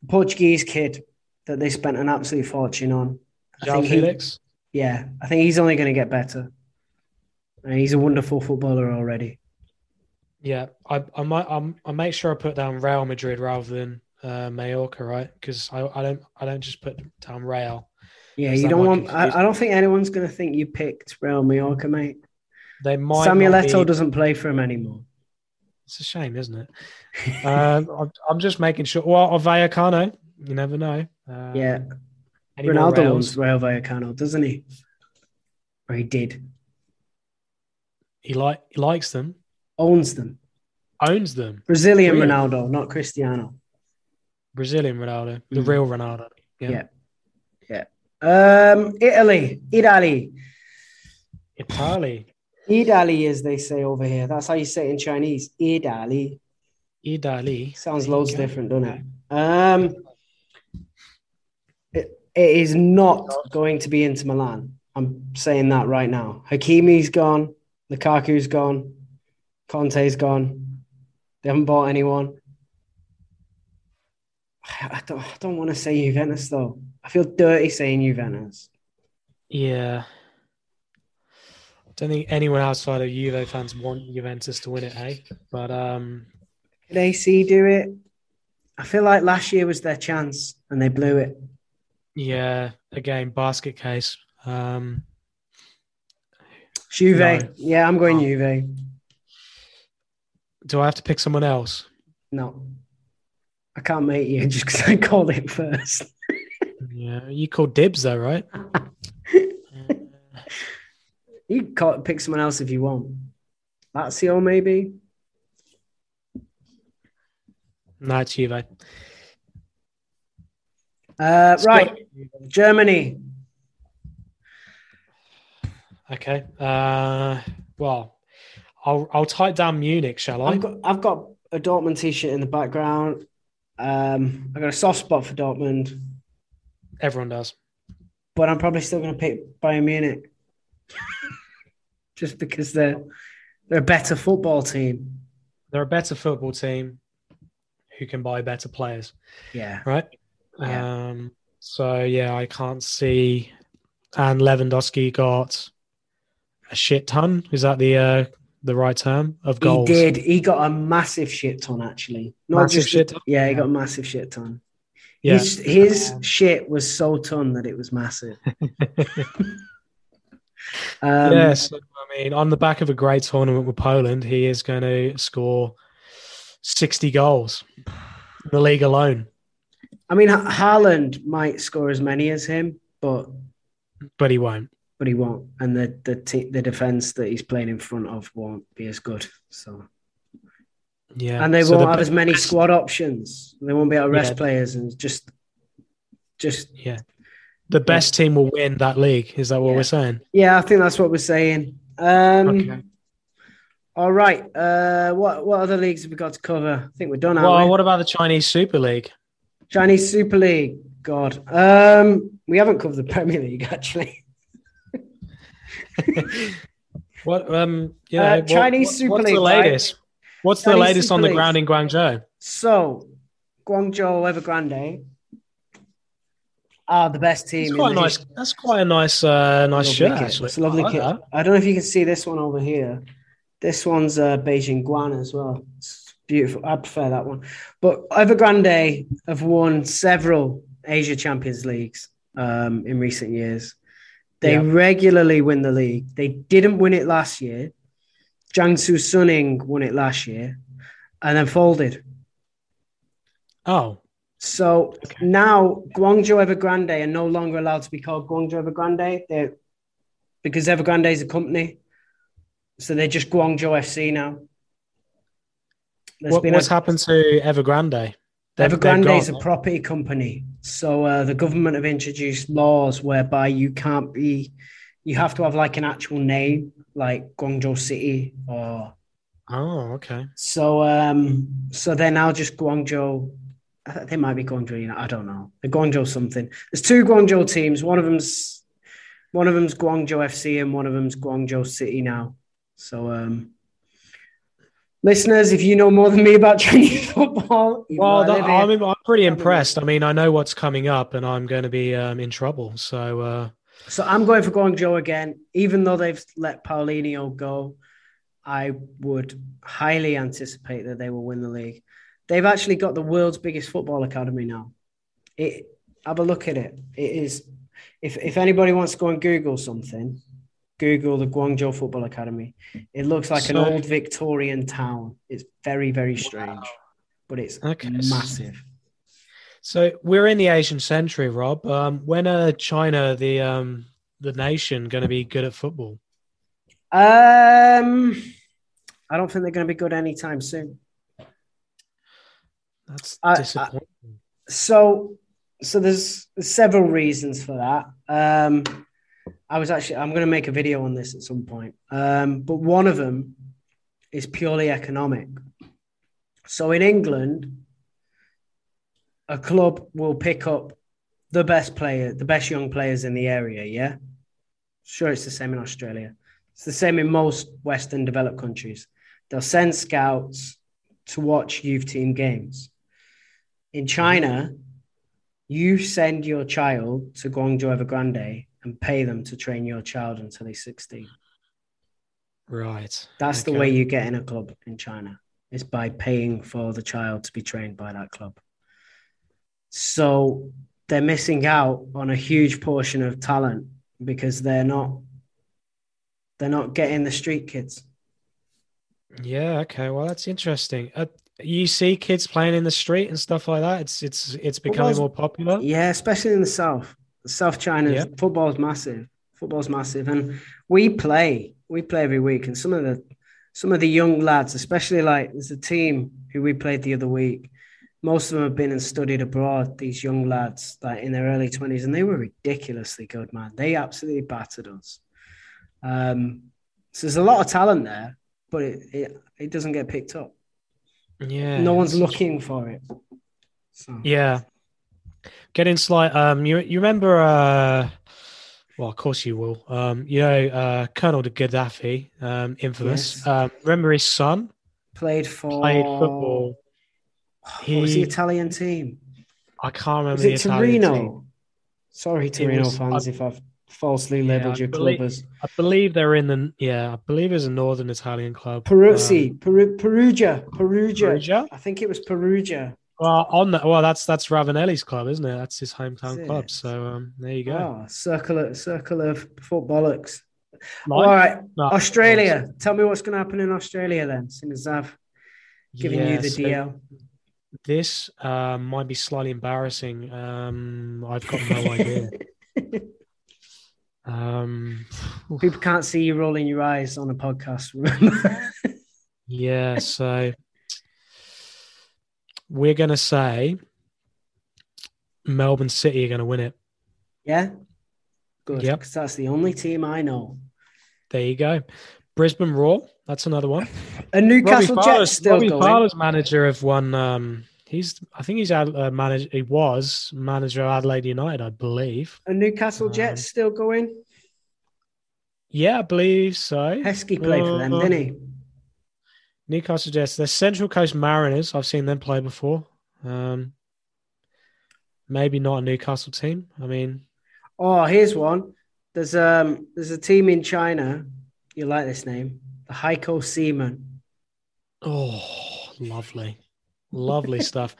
Speaker 2: The Portuguese kid that they spent an absolute fortune on. I
Speaker 1: João
Speaker 2: think he-
Speaker 1: Felix.
Speaker 2: yeah, I think he's only going to get better. And he's a wonderful footballer already.
Speaker 1: Yeah, I I might I'm, I make sure I put down Real Madrid rather than uh, Mallorca, right? Because I, I don't I don't just put down Real.
Speaker 2: Yeah, you don't want. I. I don't think anyone's going to think you picked Real Mallorca, mate.
Speaker 1: They might.
Speaker 2: Samuel Eto'o doesn't play for him anymore.
Speaker 1: It's a shame, isn't it? um, I'm, I'm just making sure. Well, or Vallecano, you never know. Um,
Speaker 2: Yeah. Ronaldo owns Real Vallecano, doesn't he? Or he did.
Speaker 1: He like he likes them,
Speaker 2: Owns them.
Speaker 1: owns them.
Speaker 2: Brazilian
Speaker 1: Really?
Speaker 2: Ronaldo, not Cristiano.
Speaker 1: Brazilian Ronaldo, the
Speaker 2: Mm.
Speaker 1: real Ronaldo. Yeah.
Speaker 2: Yeah. Um, Italy, Italy,
Speaker 1: Italy,
Speaker 2: Italy, as they say over here. That's how you say it in Chinese. Italy
Speaker 1: Italy.
Speaker 2: sounds
Speaker 1: There
Speaker 2: loads different, doesn't it? Um, it, it is not going to be Inter Milan. I'm saying that right now. Hakimi's gone. Lukaku's gone. Conte's gone. They haven't bought anyone. I don't, I don't want to say Juventus though. I feel dirty saying Juventus.
Speaker 1: Yeah. I Don't think anyone outside of Juve fans want Juventus to win it, hey? But um,
Speaker 2: Did AC do it? I feel like last year was their chance and they blew it.
Speaker 1: yeah, again, basket case. Um,
Speaker 2: Juve.
Speaker 1: No.
Speaker 2: Yeah, I'm going
Speaker 1: Oh.
Speaker 2: Juve.
Speaker 1: Do I have to pick someone else?
Speaker 2: No. I can't make you just because I called it first.
Speaker 1: Yeah, you called dibs though, right?
Speaker 2: You can pick someone else if you want. Lazio, maybe?
Speaker 1: no, it's Juve.
Speaker 2: Uh, right. Germany.
Speaker 1: Okay. Uh, well, I'll I'll type down Munich, shall I?
Speaker 2: I've got, I've got a Dortmund t shirt in the background. Um, I've got a soft spot for Dortmund,
Speaker 1: Everyone does.
Speaker 2: but I'm probably still going to pick Bayern Munich just because they're, they're a better football team.
Speaker 1: They're a better football team who can buy better players,
Speaker 2: Yeah.
Speaker 1: right?
Speaker 2: Yeah.
Speaker 1: Um, so yeah, I can't see. And Lewandowski got a shit ton. Is that the uh, the right term of goals?
Speaker 2: He did. He got a massive shit ton, actually. Not
Speaker 1: Massive
Speaker 2: just
Speaker 1: shit ton?
Speaker 2: Yeah, he got a massive shit ton.
Speaker 1: Yeah.
Speaker 2: His, his shit was so ton that it was massive. um,
Speaker 1: yes, I mean, on the back of a great tournament with Poland, he is going to score sixty goals in the league alone.
Speaker 2: I mean, Ha- Haaland might score as many as him, but
Speaker 1: But he won't.
Speaker 2: But he won't. And the the te- the defense that he's playing in front of won't be as good. So
Speaker 1: Yeah,
Speaker 2: and they
Speaker 1: So
Speaker 2: won't
Speaker 1: the
Speaker 2: have as many squad options. They won't be able to rest
Speaker 1: Yeah.
Speaker 2: players and just just
Speaker 1: Yeah, the best team will win that league. Is that what
Speaker 2: Yeah.
Speaker 1: we're saying?
Speaker 2: yeah. I think that's what we're saying. Um,
Speaker 1: Okay.
Speaker 2: All right. Uh, what what other leagues have we got to cover? I think we're done.
Speaker 1: Well,
Speaker 2: we?
Speaker 1: what about the Chinese Super League?
Speaker 2: Chinese Super League. God, um, we haven't covered the Premier League actually.
Speaker 1: What um yeah
Speaker 2: Uh, Chinese
Speaker 1: what-
Speaker 2: Super
Speaker 1: what's
Speaker 2: League,
Speaker 1: the
Speaker 2: right?
Speaker 1: latest? What's the
Speaker 2: Chinese
Speaker 1: latest on
Speaker 2: Super
Speaker 1: the
Speaker 2: League.
Speaker 1: ground in Guangzhou?
Speaker 2: So, Guangzhou Evergrande are the best team. In
Speaker 1: quite
Speaker 2: the
Speaker 1: nice. That's quite a nice, uh, nice shirt.
Speaker 2: kit.
Speaker 1: Actually,
Speaker 2: It's a lovely
Speaker 1: I like
Speaker 2: kit.
Speaker 1: that.
Speaker 2: I don't know if you can see this one over here. This one's uh, Beijing Guoan as well. It's beautiful. I prefer that one. But Evergrande have won several Asia Champions Leagues um, in recent years. They
Speaker 1: Yeah.
Speaker 2: regularly win the league. They didn't win it last year. Jiangsu Suning won it last year and then folded.
Speaker 1: Oh,
Speaker 2: So
Speaker 1: Okay.
Speaker 2: now Guangzhou Evergrande are no longer allowed to be called Guangzhou Evergrande. They're because Evergrande is a company, so they're just Guangzhou FC now.
Speaker 1: What,
Speaker 2: been
Speaker 1: what's
Speaker 2: a,
Speaker 1: happened to Evergrande? They've-
Speaker 2: Evergrande is a property company, so uh, the government have introduced laws whereby you can't be, you have to have like an actual name, like Guangzhou City or
Speaker 1: Oh, okay.
Speaker 2: So um so they're now just Guangzhou they might be Guangzhou. You know, I don't know. The Guangzhou something. There's two Guangzhou teams. One of them's one of them's Guangzhou FC, and one of them's Guangzhou City now. So, um, listeners, if you know more than me about Chinese football,
Speaker 1: well, that, I'm, I'm pretty impressed. I mean, I know what's coming up, and I'm going to be um, in trouble. So, uh...
Speaker 2: so I'm going for Guangzhou again, even though they've let Paulinho go. I would highly anticipate that they will win the league. They've actually got the world's biggest football academy now. It, have a look at it. It is, if, if anybody wants to go and Google something, Google the Guangzhou Football Academy. It looks like so, an old Victorian town. It's very, very strange, wow. but it's okay. massive.
Speaker 1: So we're in the Asian century, Rob. Um, when are China, the um, the nation, going to be good at football?
Speaker 2: Um, I don't think they're going to be good anytime soon.
Speaker 1: That's disappointing. I, I,
Speaker 2: so, so there's several reasons for that. Um, I was actually I'm going to make a video on this at some point, um, but one of them is purely economic. So in England, a club will pick up the best player, the best young players in the area. Yeah, sure, it's the same in Australia. It's the same in most Western developed countries. They'll send scouts to watch youth team games. In China, you send your child to Guangzhou Evergrande and pay them to train your child until he's 16.
Speaker 1: Right.
Speaker 2: That's okay. the way you get in a club in China, is by paying for the child to be trained by that club. So they're missing out on a huge portion of talent because they're not they're not getting the street kids.
Speaker 1: Yeah. Okay. Well, that's interesting. Uh, you see kids playing in the street and stuff like that. It's it's it's becoming more popular.
Speaker 2: Yeah, especially in the south. South China yeah. football is massive. Football's massive, and we play. We play every week, and some of the some of the young lads, especially like there's a team who we played the other week. Most of them have been and studied abroad. These young lads, like in their early twenties, and they were ridiculously good, man. They absolutely battered us. Um, so there's a lot of talent there, but it, it, it doesn't get picked up.
Speaker 1: Yeah,
Speaker 2: no one's looking for it.
Speaker 1: So. Yeah, getting slight. Um, you you remember? Uh, well, of course you will. Um, you know, uh, Colonel de Gaddafi, um, infamous. Yes. Um, remember his son
Speaker 2: played for
Speaker 1: played football.
Speaker 2: He, what was the Italian team?
Speaker 1: I can't remember. Was it Torino? Team.
Speaker 2: Sorry, Torino was, fans, I, if I've falsely yeah, labelled your
Speaker 1: believe,
Speaker 2: club as.
Speaker 1: I believe they're in the yeah. I believe it's a northern Italian club.
Speaker 2: Peruzzi, um, Peru, Perugia, Perugia, Perugia. I think it was Perugia.
Speaker 1: Well, on that, well, that's that's Ravanelli's club, isn't it? That's his hometown club. So um, there you go.
Speaker 2: Oh, circle of circle of footballers. All right, no, Australia. Tell me what's going to happen in Australia then, since I've given yeah, you the so DL.
Speaker 1: This uh, might be slightly embarrassing. Um, I've got no idea. um,
Speaker 2: People can't see you rolling your eyes on a podcast. Remember?
Speaker 1: yeah. So we're going to say Melbourne City are going to win it.
Speaker 2: Yeah. Good. Yep. Because that's the only team I know.
Speaker 1: There you go. Brisbane Roar. That's another one.
Speaker 2: A Newcastle Jets still
Speaker 1: Robbie
Speaker 2: going.
Speaker 1: Fowler's manager of one. Um, he's. I think he's ad, uh, manager. He was manager of Adelaide United, I believe.
Speaker 2: A Newcastle um, Jets still going.
Speaker 1: Yeah, I believe so.
Speaker 2: Heskey played uh, for them, didn't he?
Speaker 1: Newcastle Jets. The Central Coast Mariners. I've seen them play before. Um, maybe not a Newcastle team. I mean,
Speaker 2: oh, here's one. There's um there's a team in China. You like this name? The Heiko Seamen.
Speaker 1: Oh, lovely, lovely stuff.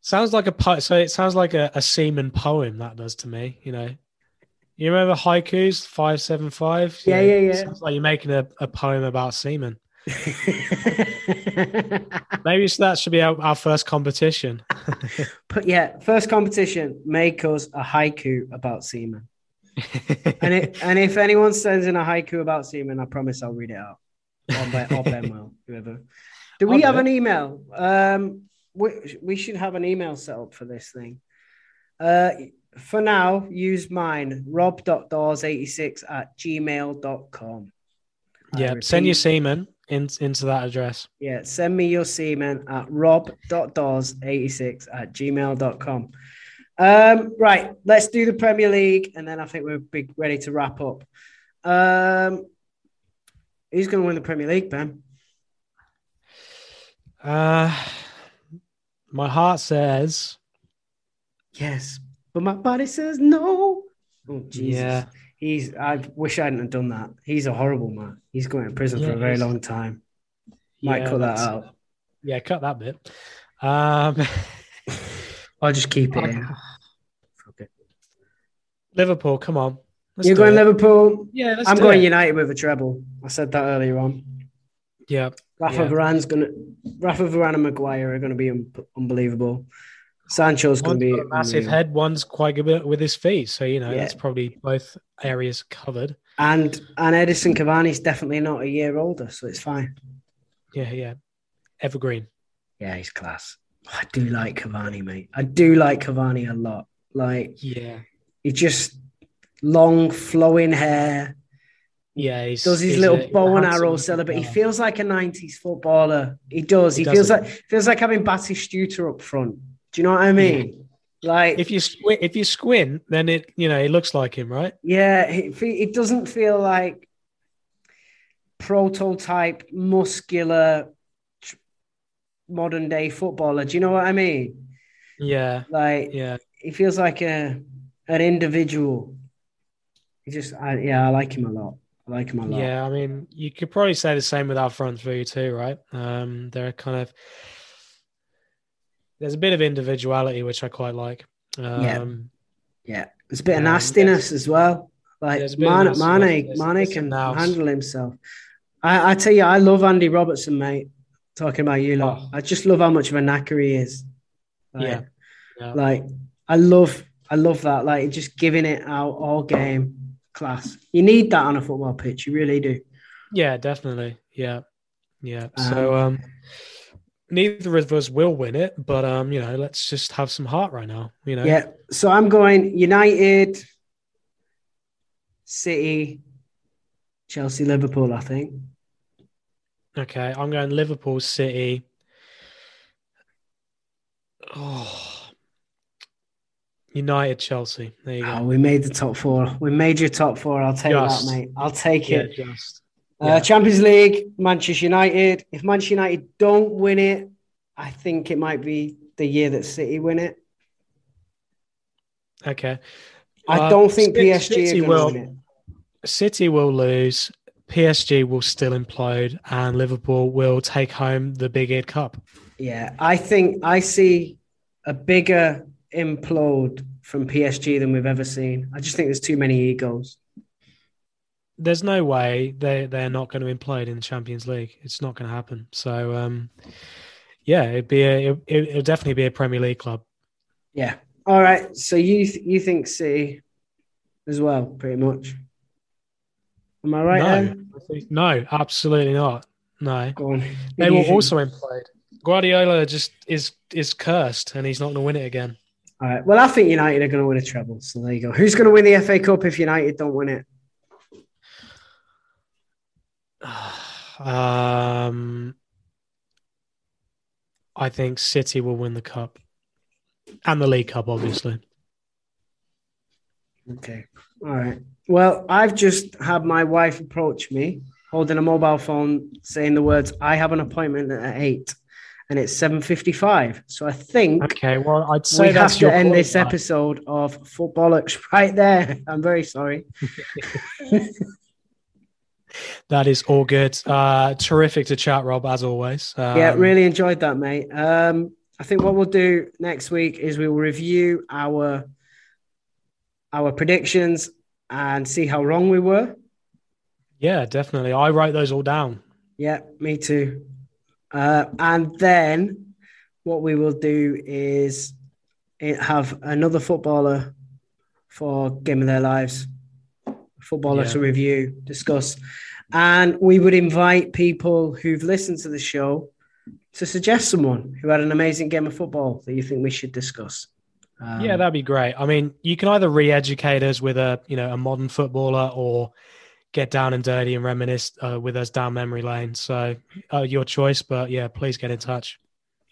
Speaker 1: Sounds like a po- so it sounds like a, a seaman poem. That does to me. You know, you remember haikus five seven five?
Speaker 2: Yeah, yeah, yeah.
Speaker 1: Sounds like you're making a, a poem about seamen. Maybe that should be our, our first competition.
Speaker 2: but yeah, first competition, make us a haiku about semen. and it, and if anyone sends in a haiku about semen, I promise I'll read it out. Or Ben, or ben will, whoever. Do we I'll have an email? Um, we, we should have an email set up for this thing. Uh, for now, use mine, rob.dawes86 at gmail.com.
Speaker 1: Yeah, send your semen in, into that address.
Speaker 2: Yeah, send me your semen at rob.dawes86 at gmail.com. Um, right, let's do the Premier League, and then I think we'll be ready to wrap up. Um, who's going to win the Premier League, Ben?
Speaker 1: Uh, my heart says
Speaker 2: yes, but my body says no. Oh, Jesus.
Speaker 1: Yeah.
Speaker 2: He's. I wish I hadn't have done that. He's a horrible man. He's going to prison
Speaker 1: Yeah,
Speaker 2: for a very long time. Might
Speaker 1: Yeah,
Speaker 2: cut that out.
Speaker 1: Yeah, cut that bit. Um,
Speaker 2: I'll just keep it in. Fuck.
Speaker 1: Liverpool, come on. Let's
Speaker 2: You're going
Speaker 1: it.
Speaker 2: Liverpool.
Speaker 1: Yeah, let's
Speaker 2: I'm going
Speaker 1: it.
Speaker 2: United with a treble. I said that earlier on.
Speaker 1: Yeah,
Speaker 2: Rafa
Speaker 1: Yeah.
Speaker 2: Varane's gonna. Rafa Varane and Maguire are going to be un- unbelievable. Sancho's gonna be
Speaker 1: massive head, one's quite good with his feet. So you know
Speaker 2: Yeah.
Speaker 1: that's probably both areas covered.
Speaker 2: and and Edinson Cavani's definitely not a year older, so it's fine.
Speaker 1: Yeah, yeah, evergreen.
Speaker 2: Yeah, he's class. I do like Cavani, mate. I do like Cavani a lot. Like
Speaker 1: Yeah,
Speaker 2: he just long flowing hair,
Speaker 1: yeah. He's,
Speaker 2: does his little bow and arrow celebrate. He feels like a '90s footballer. He does. He,
Speaker 1: He
Speaker 2: feels like feels like having Batistuta up front. Do you know what I mean? Like
Speaker 1: If you squint, if you squint, then it you know it looks like him, right?
Speaker 2: Yeah, it, it doesn't feel like prototype muscular tr- modern day footballer. Do you know what I mean?
Speaker 1: Yeah,
Speaker 2: Like
Speaker 1: yeah.
Speaker 2: he feels like a an individual. He just, I, yeah, I like him a lot. I like him a lot.
Speaker 1: Yeah, I mean, you could probably say the same with our front three too, right? Um, they're kind of there's a bit of individuality which I quite like. Um,
Speaker 2: Yeah. yeah. There's a bit of nastiness as well. Like Mane. Mane, Mane can handle himself. I, I tell you, I love Andy Robertson, mate. Talking about you, lot.
Speaker 1: Oh.
Speaker 2: I just love how much of a knacker he is. Like,
Speaker 1: Yeah. Yeah.
Speaker 2: Like I love, I love that. Like just giving it out all game, class. You need that on a football pitch. You really do.
Speaker 1: Yeah, definitely. Yeah, yeah. so um, neither of us will win it, but um, you know, let's just have some heart right now. You know.
Speaker 2: Yeah. So I'm going United, City, Chelsea, Liverpool. I think.
Speaker 1: Okay, I'm going Liverpool, City. Oh, United, Chelsea. There you
Speaker 2: Oh,
Speaker 1: go.
Speaker 2: we made the top four. We made your top four. I'll take
Speaker 1: Just.
Speaker 2: that, mate. I'll take
Speaker 1: yeah,
Speaker 2: it.
Speaker 1: just.
Speaker 2: Uh,
Speaker 1: yeah.
Speaker 2: Champions League, Manchester United. If Manchester United don't win it, I think it might be the year that City win it.
Speaker 1: Okay.
Speaker 2: I
Speaker 1: Uh,
Speaker 2: don't think
Speaker 1: City-
Speaker 2: PSG
Speaker 1: City will-
Speaker 2: win it.
Speaker 1: City will lose. PSG will still implode, and Liverpool will take home the Big Ed Cup.
Speaker 2: Yeah, I think I see a bigger implode from PSG than we've ever seen. I just think there's too many egos.
Speaker 1: There's no way they they're not going to implode in the Champions League. It's not going to happen. So, um, yeah, it'd be a it, it'll definitely be a Premier League club.
Speaker 2: Yeah. All right. So you th- you think City as well, pretty much. Am I right?
Speaker 1: no, I no, absolutely not. No, they will also implode. Guardiola just is is cursed, and he's not going to win it again.
Speaker 2: All right. Well, I think United are going to win a treble. So there you go. Who's going to win the FA Cup if United don't win it?
Speaker 1: Um, I think City will win the cup and the League Cup, obviously.
Speaker 2: Okay. All right. Well, I've just had my wife approach me holding a mobile phone saying the words, I have an appointment at eight and it's 7.55. So I think
Speaker 1: Okay, well, I'd say
Speaker 2: we
Speaker 1: that's
Speaker 2: have to
Speaker 1: your
Speaker 2: end this
Speaker 1: time.
Speaker 2: episode of Footbollocks right there. I'm very sorry.
Speaker 1: That is all good. Uh, terrific to chat, Rob, as always. Um,
Speaker 2: yeah, really enjoyed that, mate. Um, I think what we'll do next week is we'll review our our predictions and see how wrong we were.
Speaker 1: Yeah, definitely. I write those all down.
Speaker 2: Yeah, me too. Uh, and then what we will do is have another footballer for Game of Their Lives, footballer
Speaker 1: Yeah.
Speaker 2: to review, discuss. And we would invite people who've listened to the show to suggest someone who had an amazing game of football that you think we should discuss. Um,
Speaker 1: yeah, that'd be great. I mean, you can either re-educate us with a you know a modern footballer or get down and dirty and reminisce uh, with us down memory lane. So uh, your choice, but yeah, please get in touch.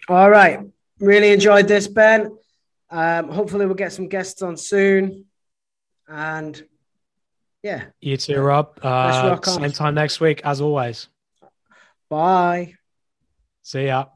Speaker 2: All right, really enjoyed this, Ben. Um, hopefully, we'll get some guests on soon. And yeah,
Speaker 1: you too, Rob. Uh, same time next week, as always.
Speaker 2: Bye.
Speaker 1: See ya.